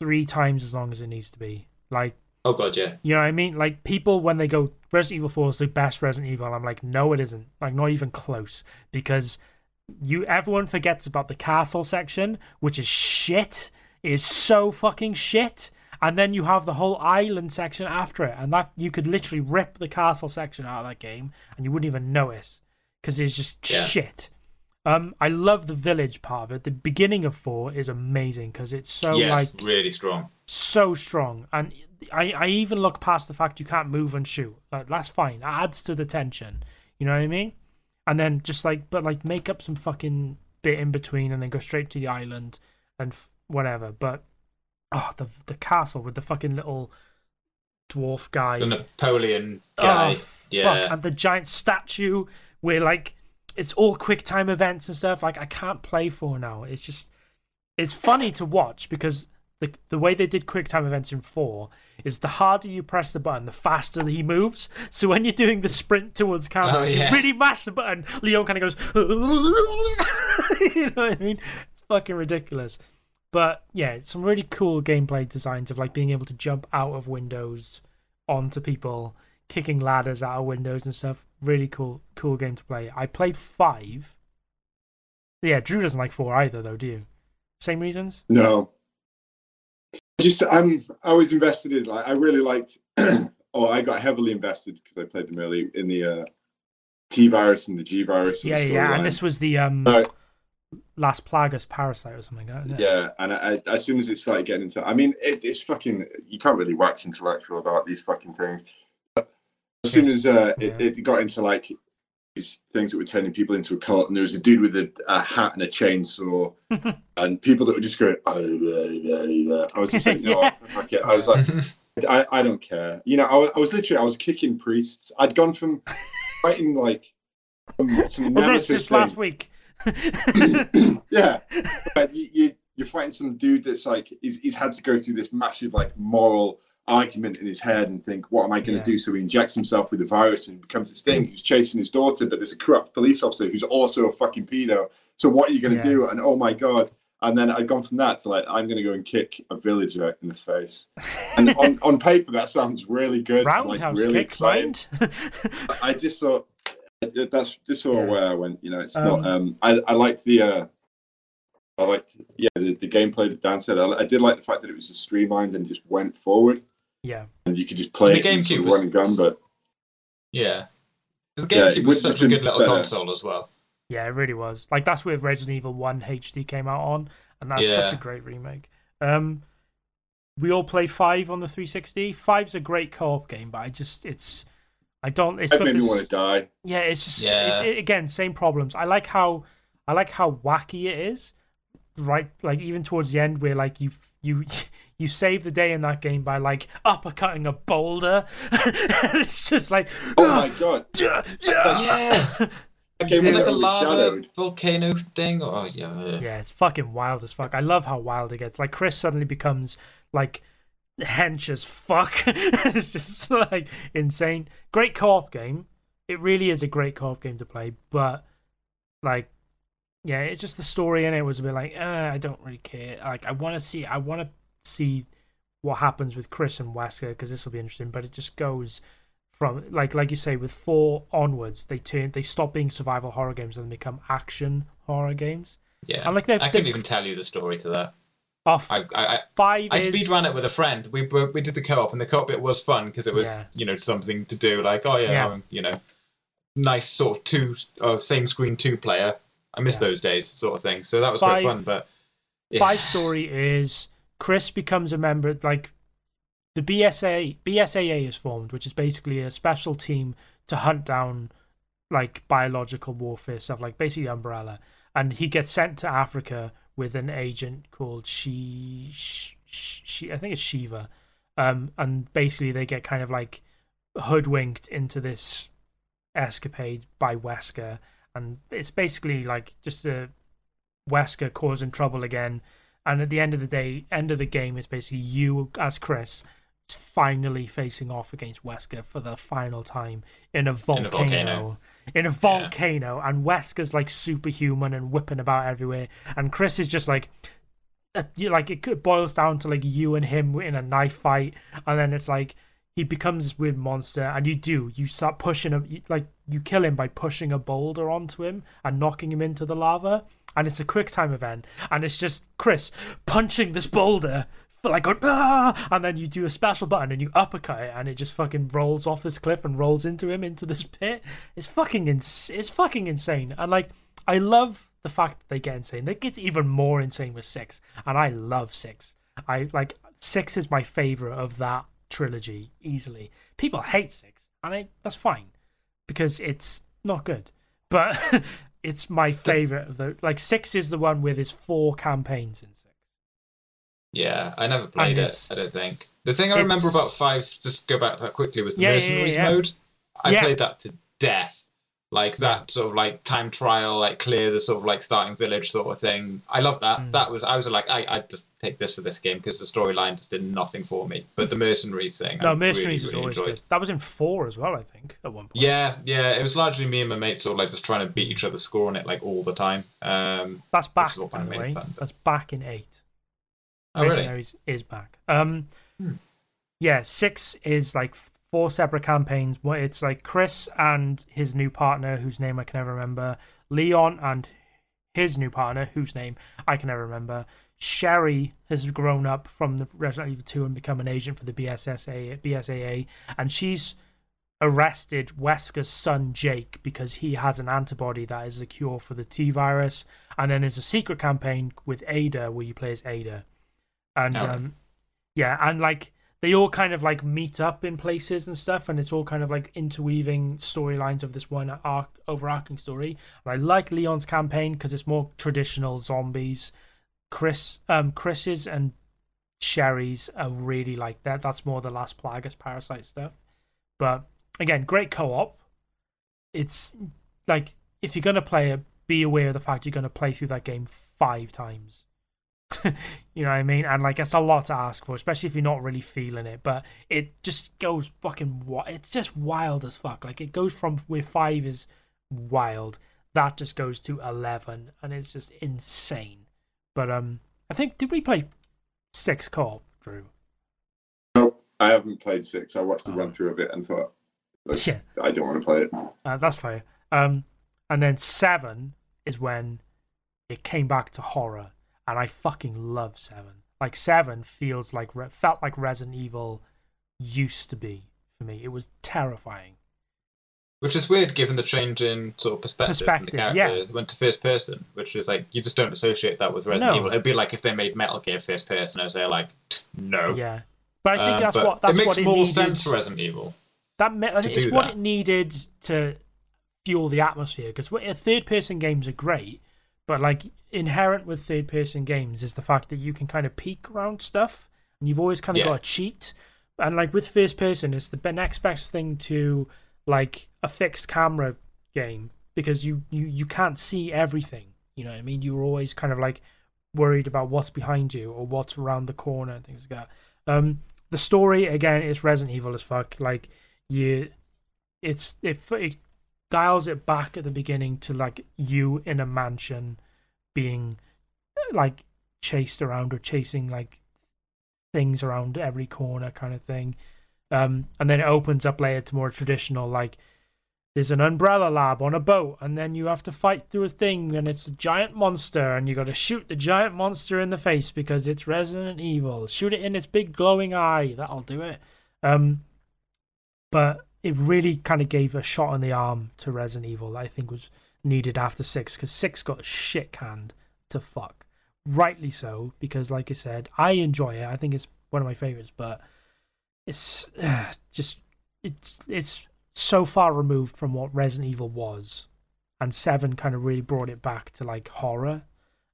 three times as long as it needs to be. Like, oh god, yeah. you know what I mean? Like people when they go Resident Evil 4 is the best Resident Evil, I'm like, no, it isn't. Like not even close. Because you everyone forgets about the castle section, which is shit. It is so fucking shit. And then you have the whole island section after it, and that you could literally rip the castle section out of that game, and you wouldn't even notice because it's just Yeah. shit. Um, I love the village part of it. The beginning of four is amazing because it's so yeah, like really strong. so strong and I, I even look past the fact you can't move and shoot like that's fine it adds to the tension you know what i mean and then just like but like make up some fucking bit in between and then go straight to the island and f- whatever. But oh, the the castle with the fucking little dwarf guy. The Napoleon oh, guy. Oh, yeah. And the giant statue where like it's all quick time events and stuff. Like I can't play for now. It's just it's funny to watch because the the way they did quick time events in four is the harder you press the button, the faster he moves. So when you're doing the sprint towards camera, Oh, you really mash the button. Leon kind of goes, <laughs> you know what I mean? It's fucking ridiculous. But yeah, some really cool gameplay designs of like being able to jump out of windows onto people, kicking ladders out of windows and stuff. Really cool, cool game to play. I played five. Yeah, Drew doesn't like four either, though, do you? Same reasons? No. Just I'm I was invested in like I really liked <clears throat> oh I got heavily invested because I played them early in the uh T virus and the G virus. Yeah, yeah. And this was the um No. Last Plagueus parasite or something like that. Yeah, and I, I, as soon as it started getting into, I mean, it, it's fucking. You can't really wax intellectual about these fucking things. But as soon as uh, Yeah. it, it got into like these things that were turning people into a cult, and there was a dude with a, a hat and a chainsaw, <laughs> and people that were just going, oh, yeah, yeah, yeah." I was just like, no, <laughs> Yeah. fuck it. I was like, <laughs> I, I don't care. You know, I, was- I was literally, I was kicking priests. I'd gone from fighting like some, some Was this just thing- last week? <coughs> yeah, <coughs> but you, you you're fighting some dude that's like he's, he's had to go through this massive like moral argument in his head and think, what am I going to Yeah. do? So he injects himself with the virus and becomes this thing mm. who's chasing his daughter, but there's a corrupt police officer who's also a fucking pedo. So what are you going to Yeah. do? And oh my god. And then I'd gone from that to like, I'm going to go and kick a villager in the face. And <laughs> on, on paper, that sounds really good. like, Roundhouse really kick, exciting. <laughs> I just thought that's just sort of Yeah. where I went. You know, it's Um, not. Um, I I liked the. Uh, I liked yeah the, the gameplay that Dan said. I, I did like the fact that it was just streamlined and just went forward, yeah. and you could just play The it in sort GameCube of was- run and gun. But yeah. The GameCube it was such a good little better. console as well. Yeah, it really was. Like that's where Resident Evil One HD came out on, and that's such a great remake. Um, we all play Five on the 360. Five's a great co-op game, but I just it's I don't. It's it got made me want to die. yeah. It's just Yeah. It, it- again same problems. I like how I like how wacky it is. Right, like even towards the end where like you you <laughs> you save the day in that game by like uppercutting a boulder. <laughs> it's just like Oh my <gasps> god, yeah. Yeah. <laughs> that game It's was like a lava volcano thing. Oh yeah, yeah. Yeah, it's fucking wild as fuck. I love how wild it gets. Like Chris suddenly becomes like hench as fuck. <laughs> it's just like insane. Great co-op game. It really is a great co-op game to play, but like yeah, it's just the story in it was a bit like, uh, I don't really care. Like I want to see I want to see what happens with Chris and Wesker because this will be interesting, but it just goes from like like you say with 4 onwards, they turn they stop being survival horror games and become action horror games. Yeah. And like I couldn't even tell you the story to that. Off I I, five I is speed ran it with a friend. We we did the co-op, and the co-op bit was fun because it was Yeah. you know something to do. Like oh yeah, Yeah. um, you know, nice sort of two uh, same screen two player. I miss Yeah. those days, sort of thing. So that was Five- quite fun. But yeah. five story is Chris becomes a member like the BSA BSAA is formed, which is basically a special team to hunt down like biological warfare stuff, like basically Umbrella. And he gets sent to Africa with an agent called she she, she I think it's Sheva. Um, and basically they get kind of like hoodwinked into this escapade by Wesker, and it's basically like just a Wesker causing trouble again. And at the end of the day, end of the game is basically you as Chris finally facing off against Wesker for the final time in a volcano. volcano. In a volcano, and Wesker's like superhuman and whipping about everywhere, and Chris is just like, uh, you like it boils down to like you and him in a knife fight, and then it's like he becomes this weird monster, and you do you start pushing him, like you kill him by pushing a boulder onto him and knocking him into the lava, and it's a quick time event, and it's just Chris punching this boulder for like going, ah! and then you do a special button and you uppercut it, and it just fucking rolls off this cliff and rolls into him into this pit. It's fucking ins- it's fucking insane, and like I love the fact that they get insane. They gets even more insane with six, and I love six. I like six is my favorite of that trilogy easily. People hate six, and I, that's fine because it's not good. but <laughs> it's my favorite of the like six is the one where there's four campaigns in six. Yeah, I never played it. I don't think. The thing I remember about five, just go back to that quickly, was the Yeah, mercenaries yeah, yeah. mode. I played that to death. Like that sort of like time trial, like clear the sort of like starting village sort of thing. I love that. Mm. That was I was like I I just take this for this game because the storyline just did nothing for me. But the mercenaries thing, I No, really, Mercenaries is always enjoyed. good. That was in four as well, I think, at one point. Yeah, yeah. It was largely me and my mates sort of like just trying to beat each other's score on it like all the time. Um, That's back, by the way. fun, but- That's back in eight. Oh really? Is back. Um, Hmm. yeah, six is like four separate campaigns. What it's like Chris and his new partner, whose name I can never remember. Leon and his new partner, whose name I can never remember. Sherry has grown up from the Resident Evil 2 and become an agent for the BSSA, BSAA, and she's arrested Wesker's son Jake because he has an antibody that is a cure for the T virus. And then there's a secret campaign with Ada where you play as Ada. And Oh. um, yeah, and like they all kind of like meet up in places and stuff, and it's all kind of like interweaving storylines of this one arc overarching story. And I like Leon's campaign because it's more traditional zombies. Chris, um, Chris's and Sherry's are really like that. That's more the Las Plagas parasite stuff. But again, great co-op. It's like if you're gonna play it, be aware of the fact you're gonna play through that game five times. <laughs> you know what I mean? And like it's a lot to ask for, especially if you're not really feeling it. But it just goes fucking wild. It's just wild as fuck. Like it goes from where five is wild, that just goes to eleven, and it's just insane. But um, I think did we play six co-op, Drew? Nope, I haven't played six. I watched the Oh. run through of it and thought, "Let's- Yeah. I don't want to play it. Uh, that's fair. Um, and then seven is when it came back to horror, and I fucking love seven. Like seven feels like felt like Resident Evil used to be for me. It was terrifying. Which is weird given the change in sort of perspective. Perspective, the character yeah. It went to first person, which is like you just don't associate that with Resident No. Evil. It'd be like if they made Metal Gear first person, I was there like, no. Yeah, but I think Um, that's what that's it makes what it more needed. sense for Resident Evil. that me- it's what that. it needed to fuel the atmosphere because third person games are great but like inherent with third person games is the fact that you can kind of peek around stuff and you've always kind of Yeah. got to cheat. And like with first person it's the next best thing to like a fixed camera game because you you you can't see everything you know what i mean? You're always kind of like worried about what's behind you or what's around the corner and things like that. Um the story again is resident evil as fuck. Like you it's it, it dials it back at the beginning to like you in a mansion being like chased around or chasing like things around every corner kind of thing. Um and then it opens up later to more traditional like there's an umbrella lab on a boat and then you have to fight through a thing and it's a giant monster and you got to shoot the giant monster in the face because it's resident evil. Shoot it in its big glowing eye. That'll do it. Um but it really kind of gave a shot in the arm to Resident Evil that I think was needed after six because six got shit canned to fuck. Rightly so, because like I said, I enjoy it. I think it's one of my favorites, but it's uh, <sighs> just it's it's so far removed from what Resident Evil was, and seven kind of really brought it back to like horror.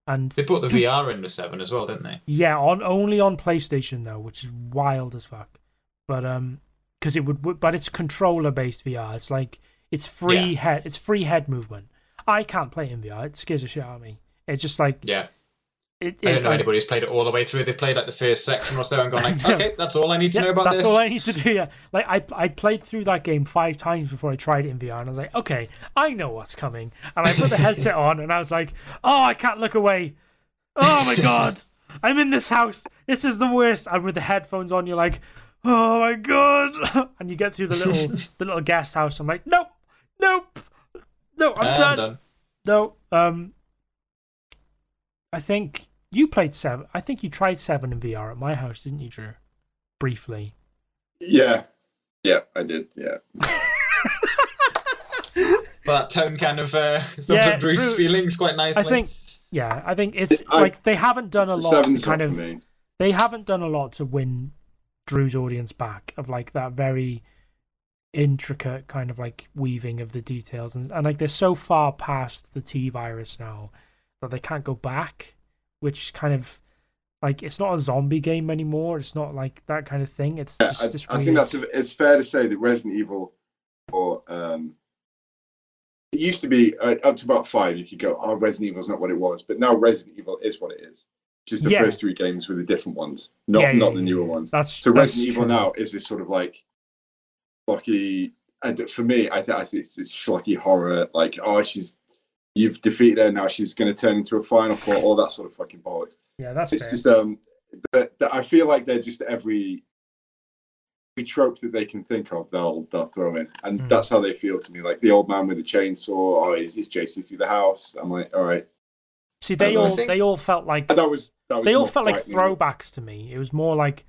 And They put the VR into seven as well, didn't they? yeah, on only on PlayStation though, which is wild as fuck. But um, because it would, but it's controller based VR. It's like it's free Yeah. head, it's free head movement. I can't play in VR. It scares the shit out of me. It's just like Yeah. it. I don't know anybody who's played it all the way through. They've played like the first section or so and gone like, <laughs> okay, that's all I need to yeah, know about that's this. all I need to do. Yeah, like I I played through that game five times before I tried it in VR, and I was like, okay, I know what's coming. And I put the headset on, and I was like, oh, I can't look away. Oh my <laughs> god, I'm in this house. This is the worst. And with the headphones on, you're like, oh my god, <laughs> and you get through the little <laughs> the little guest house. I'm like, nope, nope, no, I'm And done. done. No, um, I think you played seven. I think you tried seven in VR at my house, didn't you, Drew? Briefly. Yeah, yeah, I did. Yeah, <laughs> But that tone kind of uh, sums Yeah, up Drew's Drew- feelings quite nicely. I think, yeah, I think it's I- like they haven't done a lot to kind of me. they haven't done a lot to win Drew's audience back of like that very intricate kind of like weaving of the details and, and like they're so far past the T virus now that they can't go back, which kind of like it's not a zombie game anymore. It's not like that kind of thing. It's Yeah, just, I, just I think that's a, it's fair to say that Resident Evil, or um, it used to be uh, up to about five. You could go, oh, Resident Evil's not what it was, but now Resident Evil is what it is. Just the Yeah. first three games were the different ones, not Yeah, not the newer ones. That's So that's Resident Evil now is this sort of like schlocky. And for me, I, th- I think it's this schlocky horror. Like, oh, she's you've defeated her now. She's going to turn into a final four. All that sort of fucking bollocks. Yeah, that's It's fair. just um, that that I feel like they're just every every trope that they can think of, they'll they'll throw in, and Mm. that's how they feel to me. Like the old man with the chainsaw. Oh, he's, he's chasing through the house. I'm like, all right. See, they all think- they all felt like that was that was they all felt like throwbacks to me. It was more like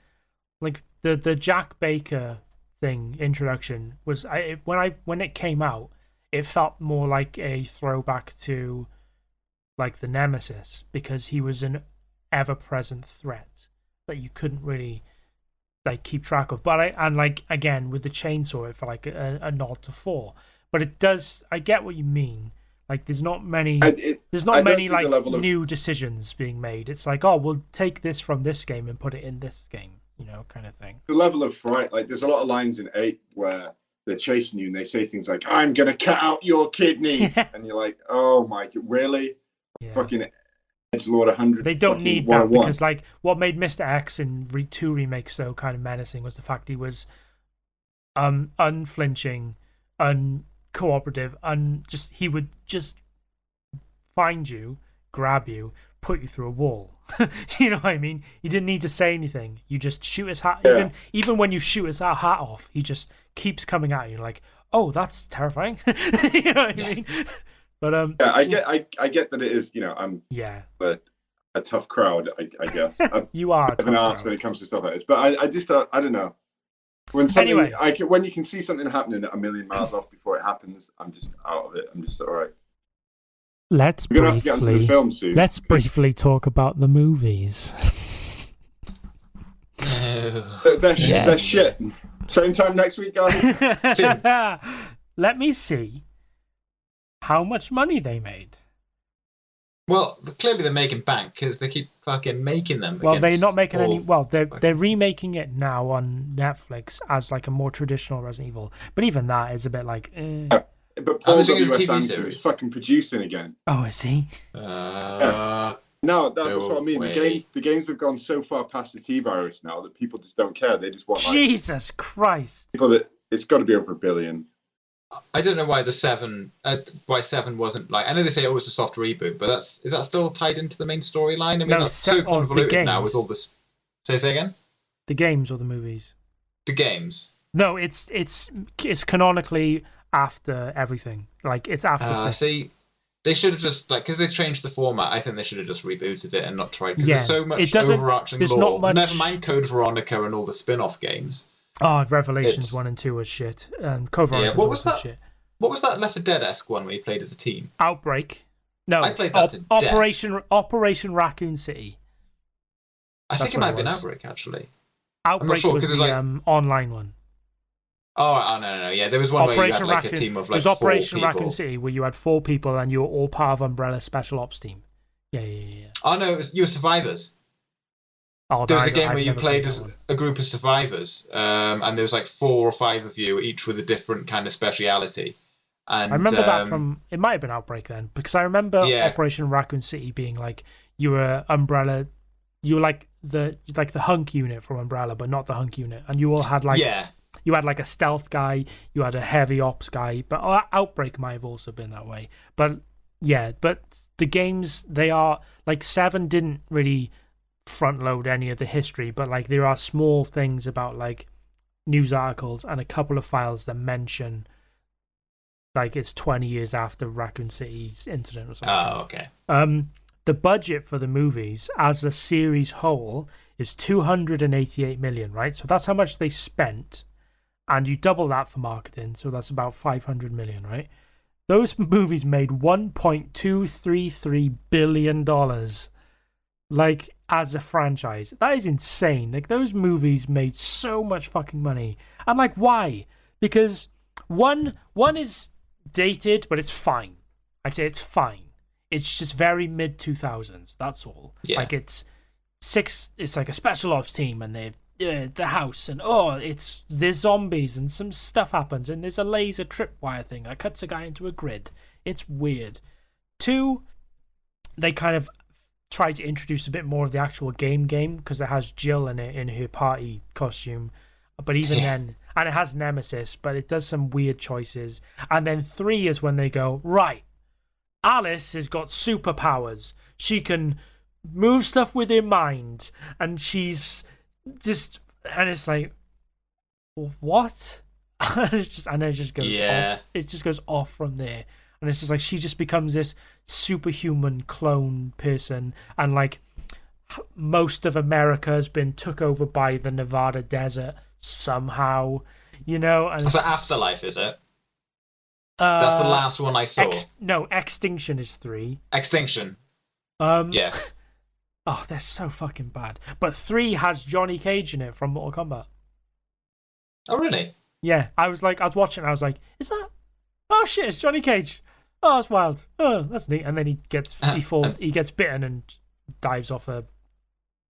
like the the Jack Baker thing introduction was I it- when I when it came out, it felt more like a throwback to like the Nemesis because he was an ever present threat that you couldn't really like keep track of. But I and like again with the chainsaw, it felt like a, a nod to four. But it does. I get what you mean. Like there's not many. It, There's not many like level of- new decisions being made. It's like, oh, we'll take this from this game and put it in this game, you know, kind of thing. the level of fright. Like there's a lot of lines in eight where they're chasing you and they say things like, "I'm gonna cut out your kidneys," Yeah. <laughs> and you're like, "Oh my, god, really?" Yeah. Fucking Edge Lord 100. They don't need that 101. because, like, what made Mr. X in re- two remakes so kind of menacing was the fact he was um unflinching, uncooperative, and just he would just find you, grab you, put you through a wall. <laughs> you know what I mean? You didn't need to say anything. You just shoot his hat. Yeah. Even even when you shoot his hat hat off, he just keeps coming at you. Like, oh, that's terrifying. <laughs> you know what I mean? <laughs> But um, Yeah, I get, I, I get that it is. You know, I'm yeah, but a tough crowd. I, I guess. You are. a a bit of an ass crowd. when it comes to stuff like this, but I, I just, uh, I don't know. When something, Anyway. I can, when you can see something happening a million miles off before it happens, I'm just out of it. I'm just all right. Let's We're gonna have to get into the briefly film soon. let's 'cause briefly talk about the movies. <laughs> They're, they're, sh- they're shit. Same time next week, guys. <laughs> Let me see how much money they made. Well, clearly they're making bank because they keep fucking making them. Well, they're not making any. Well, they're fucking- they're remaking it now on Netflix as like a more traditional Resident Evil, but even that is a bit like. Eh. But Paul I'm thinking W. it's S. a TV Anderson is fucking producing again. Oh, is he? Uh, No, that, that's No what I mean. The game, the games have gone so far past the T virus now that people just don't care. They just want like Jesus Christ! people that it's got to be over a billion. I don't know why the seven, uh, why seven wasn't like. I know they say oh was a soft reboot, but that's is that still tied into the main storyline? I mean, No, that's se- so oh, convoluted now with all this. Say say again. The games or the movies? The games. No, it's it's it's canonically after everything. Like it's after. Uh, six. see, they should have just like because they changed the format. I think they should have just rebooted it and not tried. Because Yeah, there's so much it doesn't- overarching there's lore. not much- Never mind Code Veronica and all the spin-off games. Oh, Revelations It's- one and two was shit. Um, Code Yeah, Veronica's what was also that? shit. What was that Left 4 Dead esque one where you played as a team? Outbreak. No, I played that to death. Operation Operation Raccoon City. I That's think it might it have been. Outbreak actually. Outbreak sure, was 'cause the it's like- um, online one. Oh, oh no, no, no, yeah. There was one where you Operation had like Raccoon. a team of like. it like was four Operation people. Raccoon City where you had four people and you were all part of Umbrella's special ops team. Yeah, yeah, yeah. yeah. Oh no, it was you were survivors. Oh, There was a game I've where you never played as a group of survivors, um, and there was like four or five of you, each with a different kind of speciality. And I remember that um, from. It might have been Outbreak then, because I remember Yeah. Operation Raccoon City being like you were Umbrella, you were like the like the hunk unit from Umbrella, but not the hunk unit, and you all had like yeah, you had like a stealth guy, you had a heavy ops guy, but uh, Outbreak might have also been that way. But yeah, but the games they are like Seven didn't really front load any of the history, but like there are small things about like news articles and a couple of files that mention like it's 20 years after Raccoon City's incident or something. Oh, okay. Um, the budget for the movies as a series whole is 288 million, right? So that's how much they spent, and you double that for marketing, so that's about 500 million, right? Those <laughs> movies made 1.233 billion dollars, like as a franchise. That is insane. Like those movies made so much fucking money, and like why? Because one one is dated, but it's fine. I'd say it's fine. It's just very mid two thousands. That's all. Yeah. Like it's six. It's like a special ops team, and they've uh, the house, and oh, it's there's zombies, and some stuff happens, and there's a laser tripwire thing that cuts a guy into a grid. It's weird. Two, they kind of try to introduce a bit more of the actual game game because it has Jill in it in her party costume. But even Yeah. then, and it has Nemesis, but it does some weird choices. And then three is when they go, right, Alice has got superpowers. She can move stuff with her mind. And she's just, and it's like, what? <laughs> and it just, and it just goes Yeah. off. It just goes off from there. And it's just like, she just becomes this superhuman clone person. And like, most of America has been took over by the Nevada desert somehow, you know. And That's afterlife, is it? Uh, That's the last one I saw. Ex- no, Extinction is three. Extinction. Um, Yeah. <sighs> Oh, they're so fucking bad. But three has Johnny Cage in it from Mortal Kombat. Oh, really? Yeah, I was like, I was watching, I was like, is that? Oh shit, it's Johnny Cage. Oh, that's wild. Oh, that's neat. And then he gets he <laughs> falls, he gets bitten and dives off a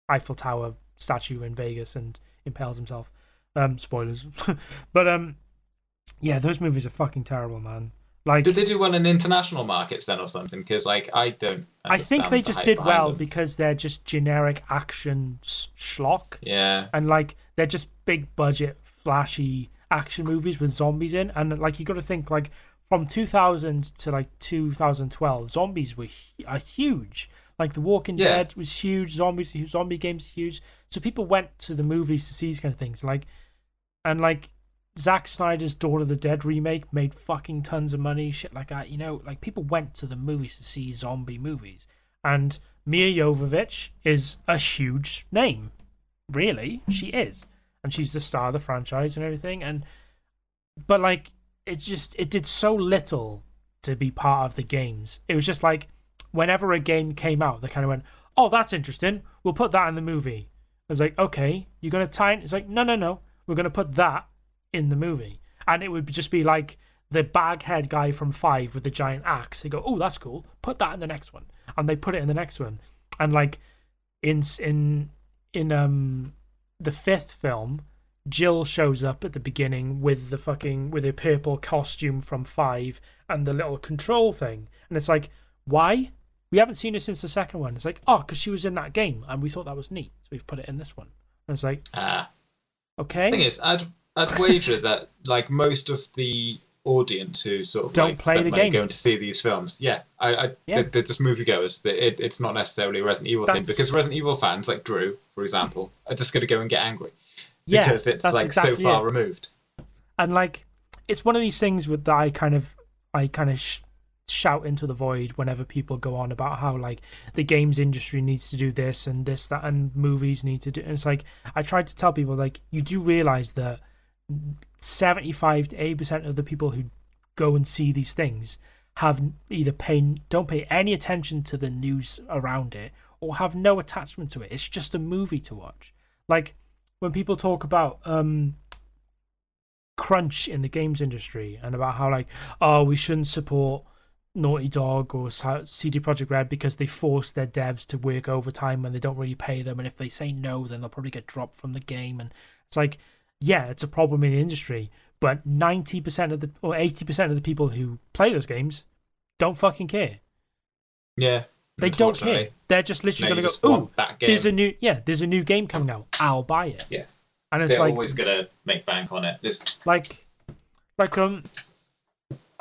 Eiffel Tower statue in Vegas and impales himself. Um, spoilers. <laughs> but um, yeah, those movies are fucking terrible, man. Like, Did they do well in international markets then or something? Because like I don't. I think they the just did well them. because they're just generic action schlock. Yeah. and like they're just big budget flashy action movies with zombies in and like you got to think like from 2000 to like 2012 zombies were are huge like the walking Yeah. dead was huge zombies zombie games are huge so people went to the movies to see these kind of things like and like Zack Snyder's Dawn of the Dead remake made fucking tons of money, shit like that. You know, like people went to the movies to see zombie movies, and Milla Jovovich is a huge name. Really, she is, and she's the star of the franchise and everything. And but like, it just it did so little to be part of the games. It was just like whenever a game came out, they kind of went, "Oh, that's interesting. We'll put that in the movie." I was like, "Okay, you're gonna tie it?" It's like, "No, no, no. We're gonna put that in the movie," and it would just be like the baghead guy from Five with the giant axe. They go, "Oh, that's cool. Put that in the next one," and they put it in the next one. And like in in in um the fifth film, Jill shows up at the beginning with the fucking with a purple costume from Five and the little control thing, and it's like, why? We haven't seen her since the second one. It's like, oh, because she was in that game, and we thought that was neat, so we've put it in this one. And it's like, Ah. okay, The thing is, I'd I'd wager <laughs> that like most of the audience who sort of Don't like, play the money game. going to see these films, yeah, I, I Yeah. They're, they're just moviegoers. That it, it's not necessarily a Resident Evil thing because Resident Evil fans like Drew, for example, are just going to go and get angry yeah, because it's that's like exactly so far it. removed. and like it's one of these things with that I kind of I kind of sh- shout into the void whenever people go on about how like the games industry needs to do this and this that and movies need to do and it's like I tried to tell people like you do realize that 75 to 80% of the people who go and see these things have either pay don't pay any attention to the news around it or have no attachment to it it's just a movie to watch like when people talk about um crunch in the games industry and about how like oh we shouldn't support Naughty Dog or CD Projekt Red because they force their devs to work overtime when they don't really pay them and if they say no then they'll probably get dropped from the game. And it's like yeah it's a problem in the industry but 90% of the or 80% of the people who play those games don't fucking care. Yeah, they don't care they're just literally going to go ooh want that game. there's a new yeah there's a new game coming out I'll buy it Yeah. and it's They're like always gonna make bank on it. It's, like like um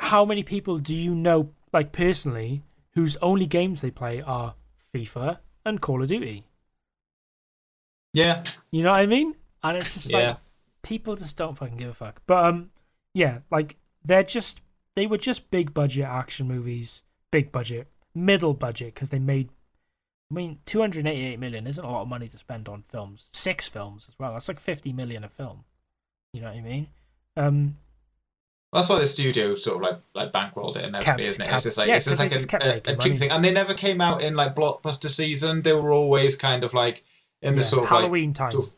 how many people do you know like personally whose only games they play are FIFA and Call of Duty yeah, you know what I mean and it's just yeah. like people just don't fucking give a fuck but um yeah like they're just they were just big budget action movies big budget middle budget because they made I mean 288 million isn't a lot of money to spend on films six films as well that's like 50 million a film you know what I mean um That's why the studio sort of like like bankrolled it Kept- isn't it? kept- it's just like yeah, it's just like just a, a, a cheap thing, and they never came out in like blockbuster season. They were always kind of like in the yeah, sort of like Halloween time sort of-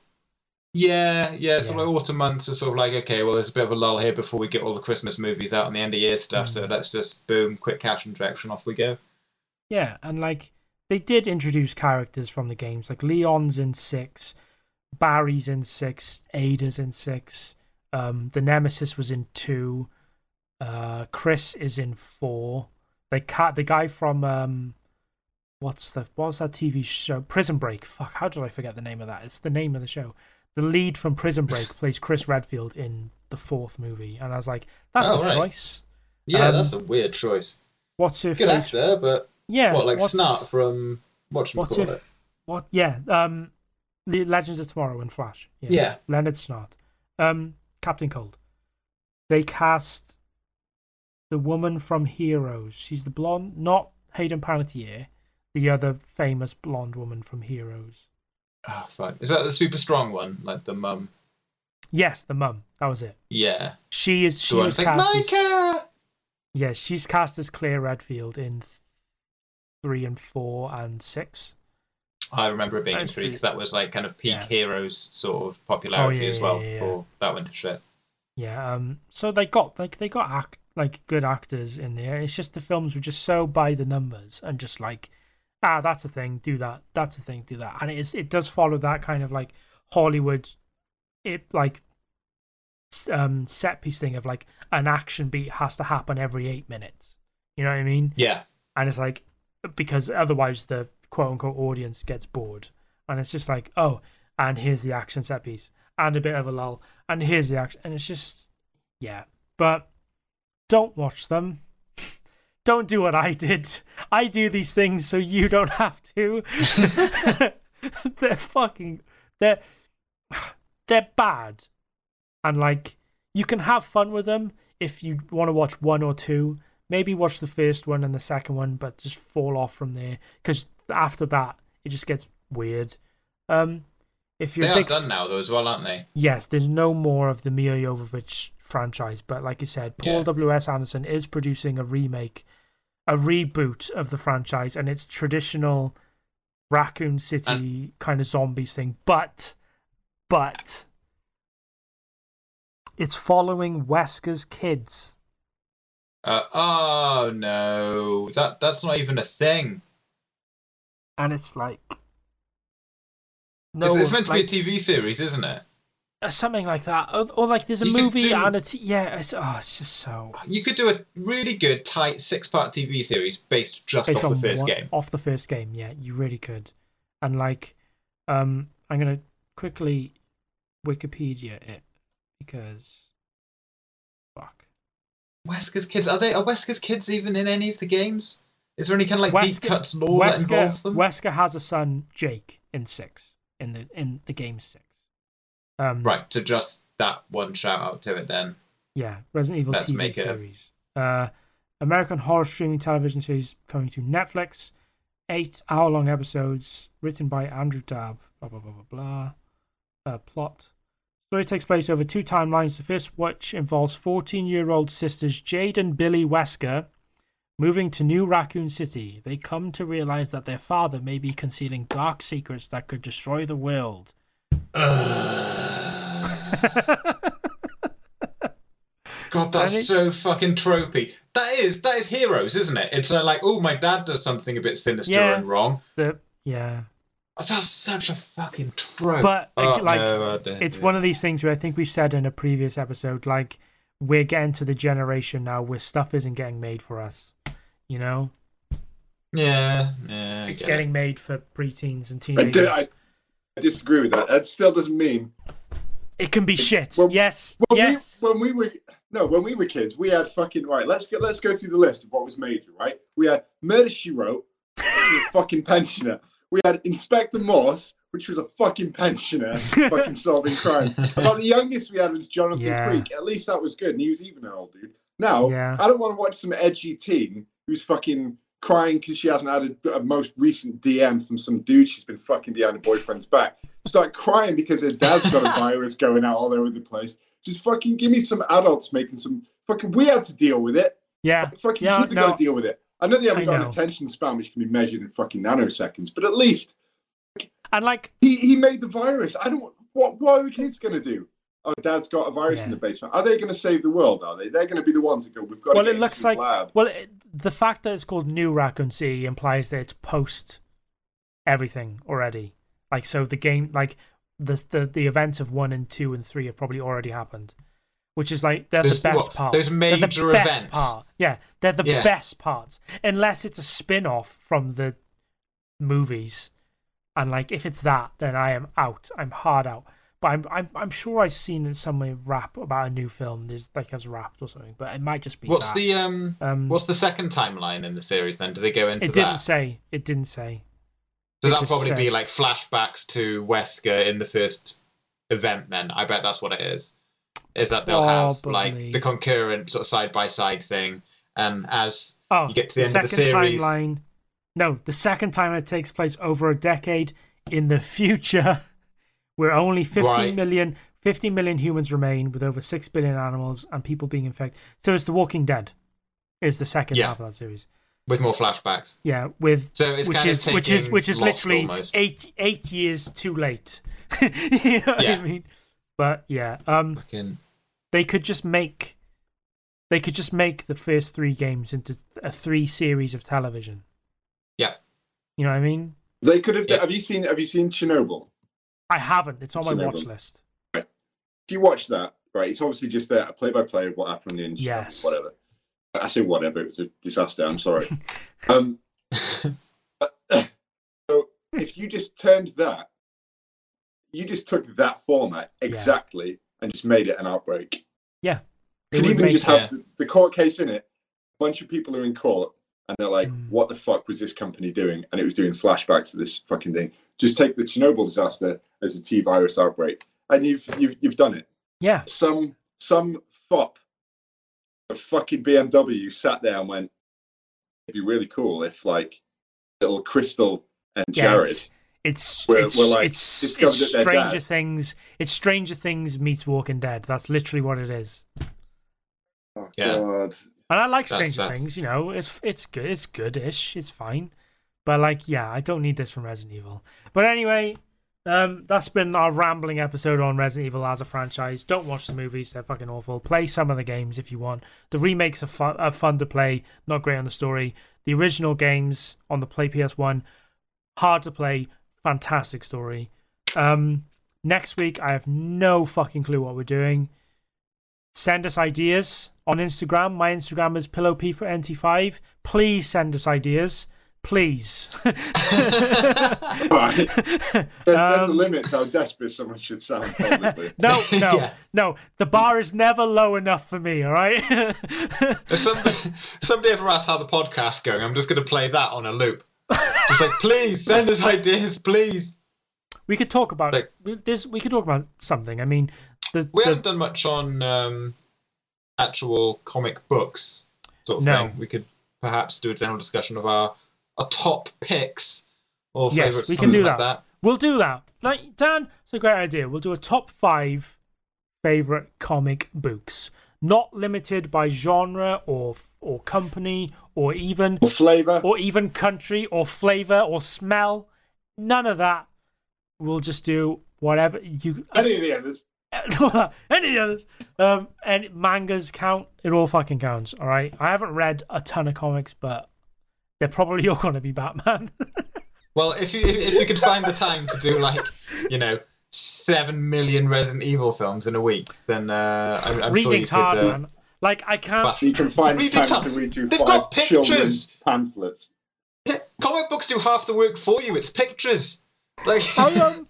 Yeah, yeah. So Yeah. like autumn months are sort of like okay, well, there's a bit of a lull here before we get all the Christmas movies out and the end of year stuff. So Mm. let's just boom, quick cash injection, off we go. Yeah, and like they did introduce characters from the games, like Leon's in six, Barry's in six, Ada's in six, um, the Nemesis was in two, uh, Chris is in four. They cat the guy from um, what's the what's that TV show? Prison Break. Fuck, how did I forget the name of that? It's the name of the show. The lead from Prison Break <laughs> plays Chris Redfield in the fourth movie, and I was like, that's Oh, a right. choice. Yeah, Um, that's a weird choice. What's her Good face? actor, but Yeah, what like what's- Snart from what What's call it? what? Yeah, um, the Legends of Tomorrow and Flash. Yeah, Yeah. Leonard Snart, um, Captain Cold. They cast the woman from Heroes. She's the blonde, not Hayden Panettiere, the other famous blonde woman from Heroes. Oh fuck! Is that the super strong one, like the mum? Yes, the mum. That was it. Yeah. She is. She was like cast my as. Yeah, she's cast as Claire Redfield in three and four and six. I remember it being in three because that was like kind of peak Yeah. heroes sort of popularity yeah, as well yeah. before that went to shit. Yeah, um, so they got like they got act like good actors in there. It's just the films were just so by the numbers and just like, ah, that's a thing, do that. That's a thing, do that. And it is it does follow that kind of like Hollywood, it like um set piece thing of like an action beat has to happen every eight minutes. You know what I mean? Yeah. and it's like because otherwise the quote unquote audience gets bored. And it's just like oh and here's the action set piece and a bit of a lull and here's the action and it's just yeah. But don't watch them. <laughs> Don't do what i did. I do these things so you don't have to. <laughs> They're fucking they're <sighs> they're bad. And like you can have fun with them if you want to watch one or two maybe watch the first one and the second one, but just fall off from there because after that it just gets weird. Um, if you're they are done now though as well, aren't they? yes, there's no more of the Milla Jovovich franchise, but like I said, Paul Yeah. W S Anderson is producing a remake, a reboot of the franchise, and it's traditional Raccoon City kind of zombies thing, but but it's following Wesker's kids. Uh, oh no, that that's not even a thing. and it's like No, it's, it's meant to like, be a TV series, isn't it? uh, something like that, or, or like there's a You movie do- and a t- yeah, it's oh, it's just so You could do a really good, tight six-part TV series based just based off the first one- game. off the first game. Yeah, you really could, and like, um, I'm gonna quickly Wikipedia it because. Wesker's kids are they? Are Wesker's kids even in any of the games? Is there any kind of like deep cuts lore that Wesker, involves them? Wesker has a son, Jake, in six in the in the game six. Um, Right, so just that one shout out to it then. Yeah, Resident Evil Let's TV series. Uh, American horror streaming television series coming to Netflix. Eight hour long episodes written by Andrew Dabb. Blah blah blah blah blah. Uh, plot. Story takes place over two timelines. The first, which involves 14 year old sisters Jade and Billie Wesker moving to New Raccoon City. They come to realize that their father may be concealing dark secrets that could destroy the world. <sighs> God, that's so fucking tropey. That is that is heroes, isn't it? It's uh, like, oh, my dad does something a bit sinister Yeah. and wrong. the, yeah. Oh, that's such a fucking trope. But, Oh, like, no, it's do one of these things where I think we said in a previous episode, like we're getting to the generation now where stuff isn't getting made for us. You know, Yeah, yeah. It's get getting made for preteens and teenagers. di- I, I disagree with that. That still doesn't mean it can be shit. Well- yes, when yes. we when we were no when we were kids we had fucking right. Let's go let's go through the list of what was major. Right, we had Murder She Wrote, a fucking pensioner. We had Inspector Morse, which was a fucking pensioner, <laughs> fucking solving crime. About the youngest we had was Jonathan Yeah. Creek. At least that was good, and he was even an old dude. Now Yeah. I don't want to watch some edgy teen who's fucking crying because she hasn't had a, a most recent DM from some dude she's been fucking behind her boyfriend's back. Start crying because her dad's got a <laughs> virus going out all over the place. Just fucking give me some adults making some fucking. We had to deal with it. yeah, Fucking Yeah, kids no. got to deal with it. I know they haven't I got know. an attention span which can be measured in fucking nanoseconds, but at least and like he, he made the virus. I don't what what are the kids going to do? Oh, dad's got a virus in the basement. Are they going to save the world? Are they? They're going to be the ones to go. We've got Well, it looks like lab. well, it, the fact that it's called New Raccoon City implies that it's post everything already. Like so, the game, like the the the events of one and two and three have probably already happened, which is like they're There's- the best what, part. there's They're major the best events. part. Yeah, they're the Yeah. best parts, unless it's a spin off from the movies. And like, if it's that, then I am out. I'm hard out. But I'm I'm I'm sure I've seen in some way rap about a new film. There's like has wrapped or something, but it might just be. What's that. the um? um? What's the second timeline in the series? Then do they go into it didn't that? say. It didn't say. So it that'll probably be like flashbacks to Wesker in the first event. Then I bet that's what it is. Is that they'll have Probably. like the concurrent sort of side by side thing, and as Oh, You get to the end of the second series. timeline. No, the second time it takes place over a decade in the future, <laughs> where only 50 Right. million 50 million humans remain, with over six billion animals and people being infected. So it's The Walking Dead. Is the second Yeah. half of that series? with more flashbacks. Yeah, with So it's which kind is of which is which is literally almost. eight eight years too late. <laughs> you know what Yeah. I mean? But yeah, um, Fucking they could just make they could just make the first three games into a three series of television. Yeah. You know what I mean? They could have. Yeah. Have you seen? Have you seen Chernobyl? I haven't. It's on my watch list. If you watch that, right, it's obviously just a play by play of what happened in Chernobyl, Yes. whatever. I say whatever. It was a disaster. I'm sorry. <laughs> um, <laughs> so if you just turned that, you just took that format exactly and just made it an outbreak. Yeah. Could even just have Yeah. the, the court case in it. A bunch of people are in court and they're like, Mm. what the fuck was this company doing? And it was doing flashbacks to this fucking thing. Just take the Chernobyl disaster as a T virus outbreak. And you've you've you've done it. Yeah. Some some fop a fucking BMW sat there and went, it'd be really cool if like little Crystal and Yeah, Jared it's We're- it's, we're, like, it's, it's Stranger dead. Things. It's Stranger Things meets Walking Dead. That's literally what it is. Oh Yeah. god. And I like That's- Stranger that's- Things. You know, it's it's good. It's goodish. It's fine. But like, yeah, I don't need this from Resident Evil. But anyway, um, that's been our rambling episode on Resident Evil as a franchise. Don't watch the movies; they're fucking awful. Play some of the games if you want. The remakes are fun, are fun to play. Not great on the story. The original games on the Play PS One, hard to play. Fantastic story. Um, next week, I have no fucking clue what we're doing. Send us ideas on Instagram. My Instagram is pillowp for nt5. Please send us ideas. Please. Right. There's, there's a Um, limit to how desperate someone should sound publicly. <laughs> no, no, Yeah. no. The bar is never low enough for me. All right. If somebody, somebody ever asks how the podcast's going, I'm just going to play that on a loop. Just like, please send us ideas, please. we could talk about Like- we- this. We could talk about something. I mean, the, We the haven't done much on um, actual comic books, sort of No. thing. We could perhaps do a general discussion of our, our top picks or Yes, favorites. we can do like that. we'll do that. Like Dan, it's a great idea. We'll do a top five favorite comic books, not limited by genre or or company or even Or flavour. or even country or flavor or smell. None of that. We'll just do whatever you. Any of the others. <laughs> any of the others. Um, and mangas count. It all fucking counts. All right. I haven't read a ton of comics, but they're probably <laughs> all going to be Batman. <laughs> Well, if you if, if you could find the time to do like, you know, seven million Resident Evil films in a week, then uh, I'm, I'm sure you Reading's could. hard, uh, man. Like I can't. but- You can find the time time. to read through They've five got pictures. children's pamphlets. Comic books do half the work for you. It's pictures. Like, <laughs> I, um,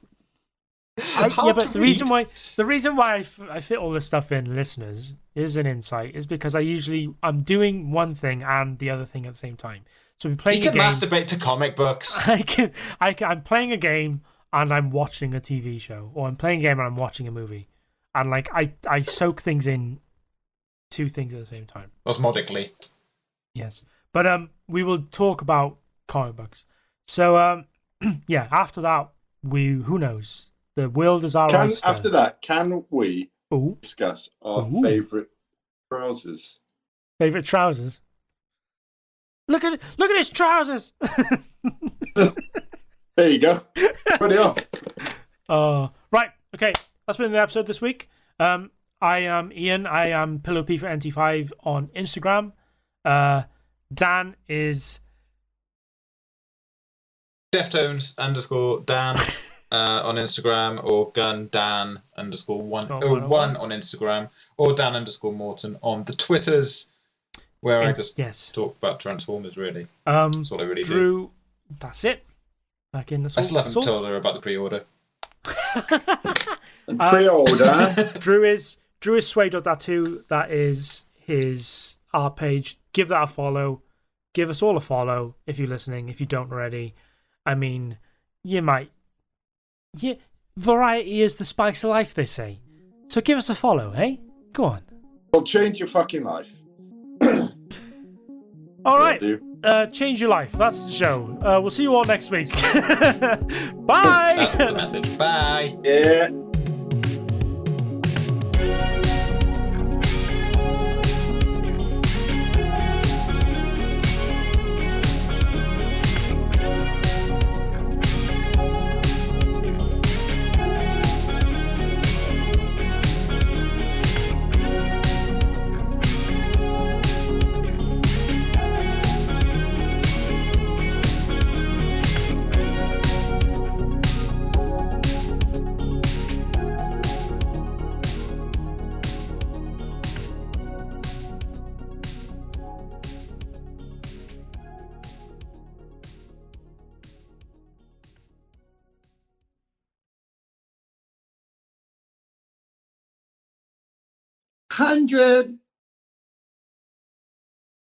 I, Hard yeah, but the reason why the reason why I, f- I fit all this stuff in, listeners, is an insight. Is because I usually I'm doing one thing and the other thing at the same time. So we play. you playing a can game. masturbate to comic books. <laughs> I can, I can, I'm playing a game and I'm watching a TV show, or I'm playing a game and I'm watching a movie, and like I, I soak things in, two things at the same time. Osmodically. Yes, but um, we will talk about comic books. So um, <clears throat> yeah, after that, we who knows the world is our Can oyster. after that, can we Ooh, discuss our Ooh. favourite trousers? favorite trousers. Look at look at his trousers. <laughs> There you go. Put it off. <laughs> Uh, right. Okay, that's been the episode this week. Um, I am Ian. I am Pillow P for NT5 on Instagram. Uh, Dan is Deftones underscore Dan <laughs> uh, on Instagram or Gun Dan underscore one Oh, oh, one one on Instagram or Dan underscore Morton on the Twitters, where I just yes. talk about Transformers. Really, Um, that's all I really do. Drew. That's it. Back in the I still haven't assault. told her about the pre-order. And <laughs> Uh, pre-order. <laughs> Drew is Drew is sway.tattoo. That is his art page. Give that a follow. Give us all a follow if you're listening. If you don't already, I mean, you might. Yeah, variety is the spice of life. They say. So give us a follow, eh? Go on. It'll change your fucking life. <coughs> All right. Do. Uh, change your life. That's the show. Uh, we'll see you all next week. <laughs> Bye. That's the message. Bye. Yeah. Hundred.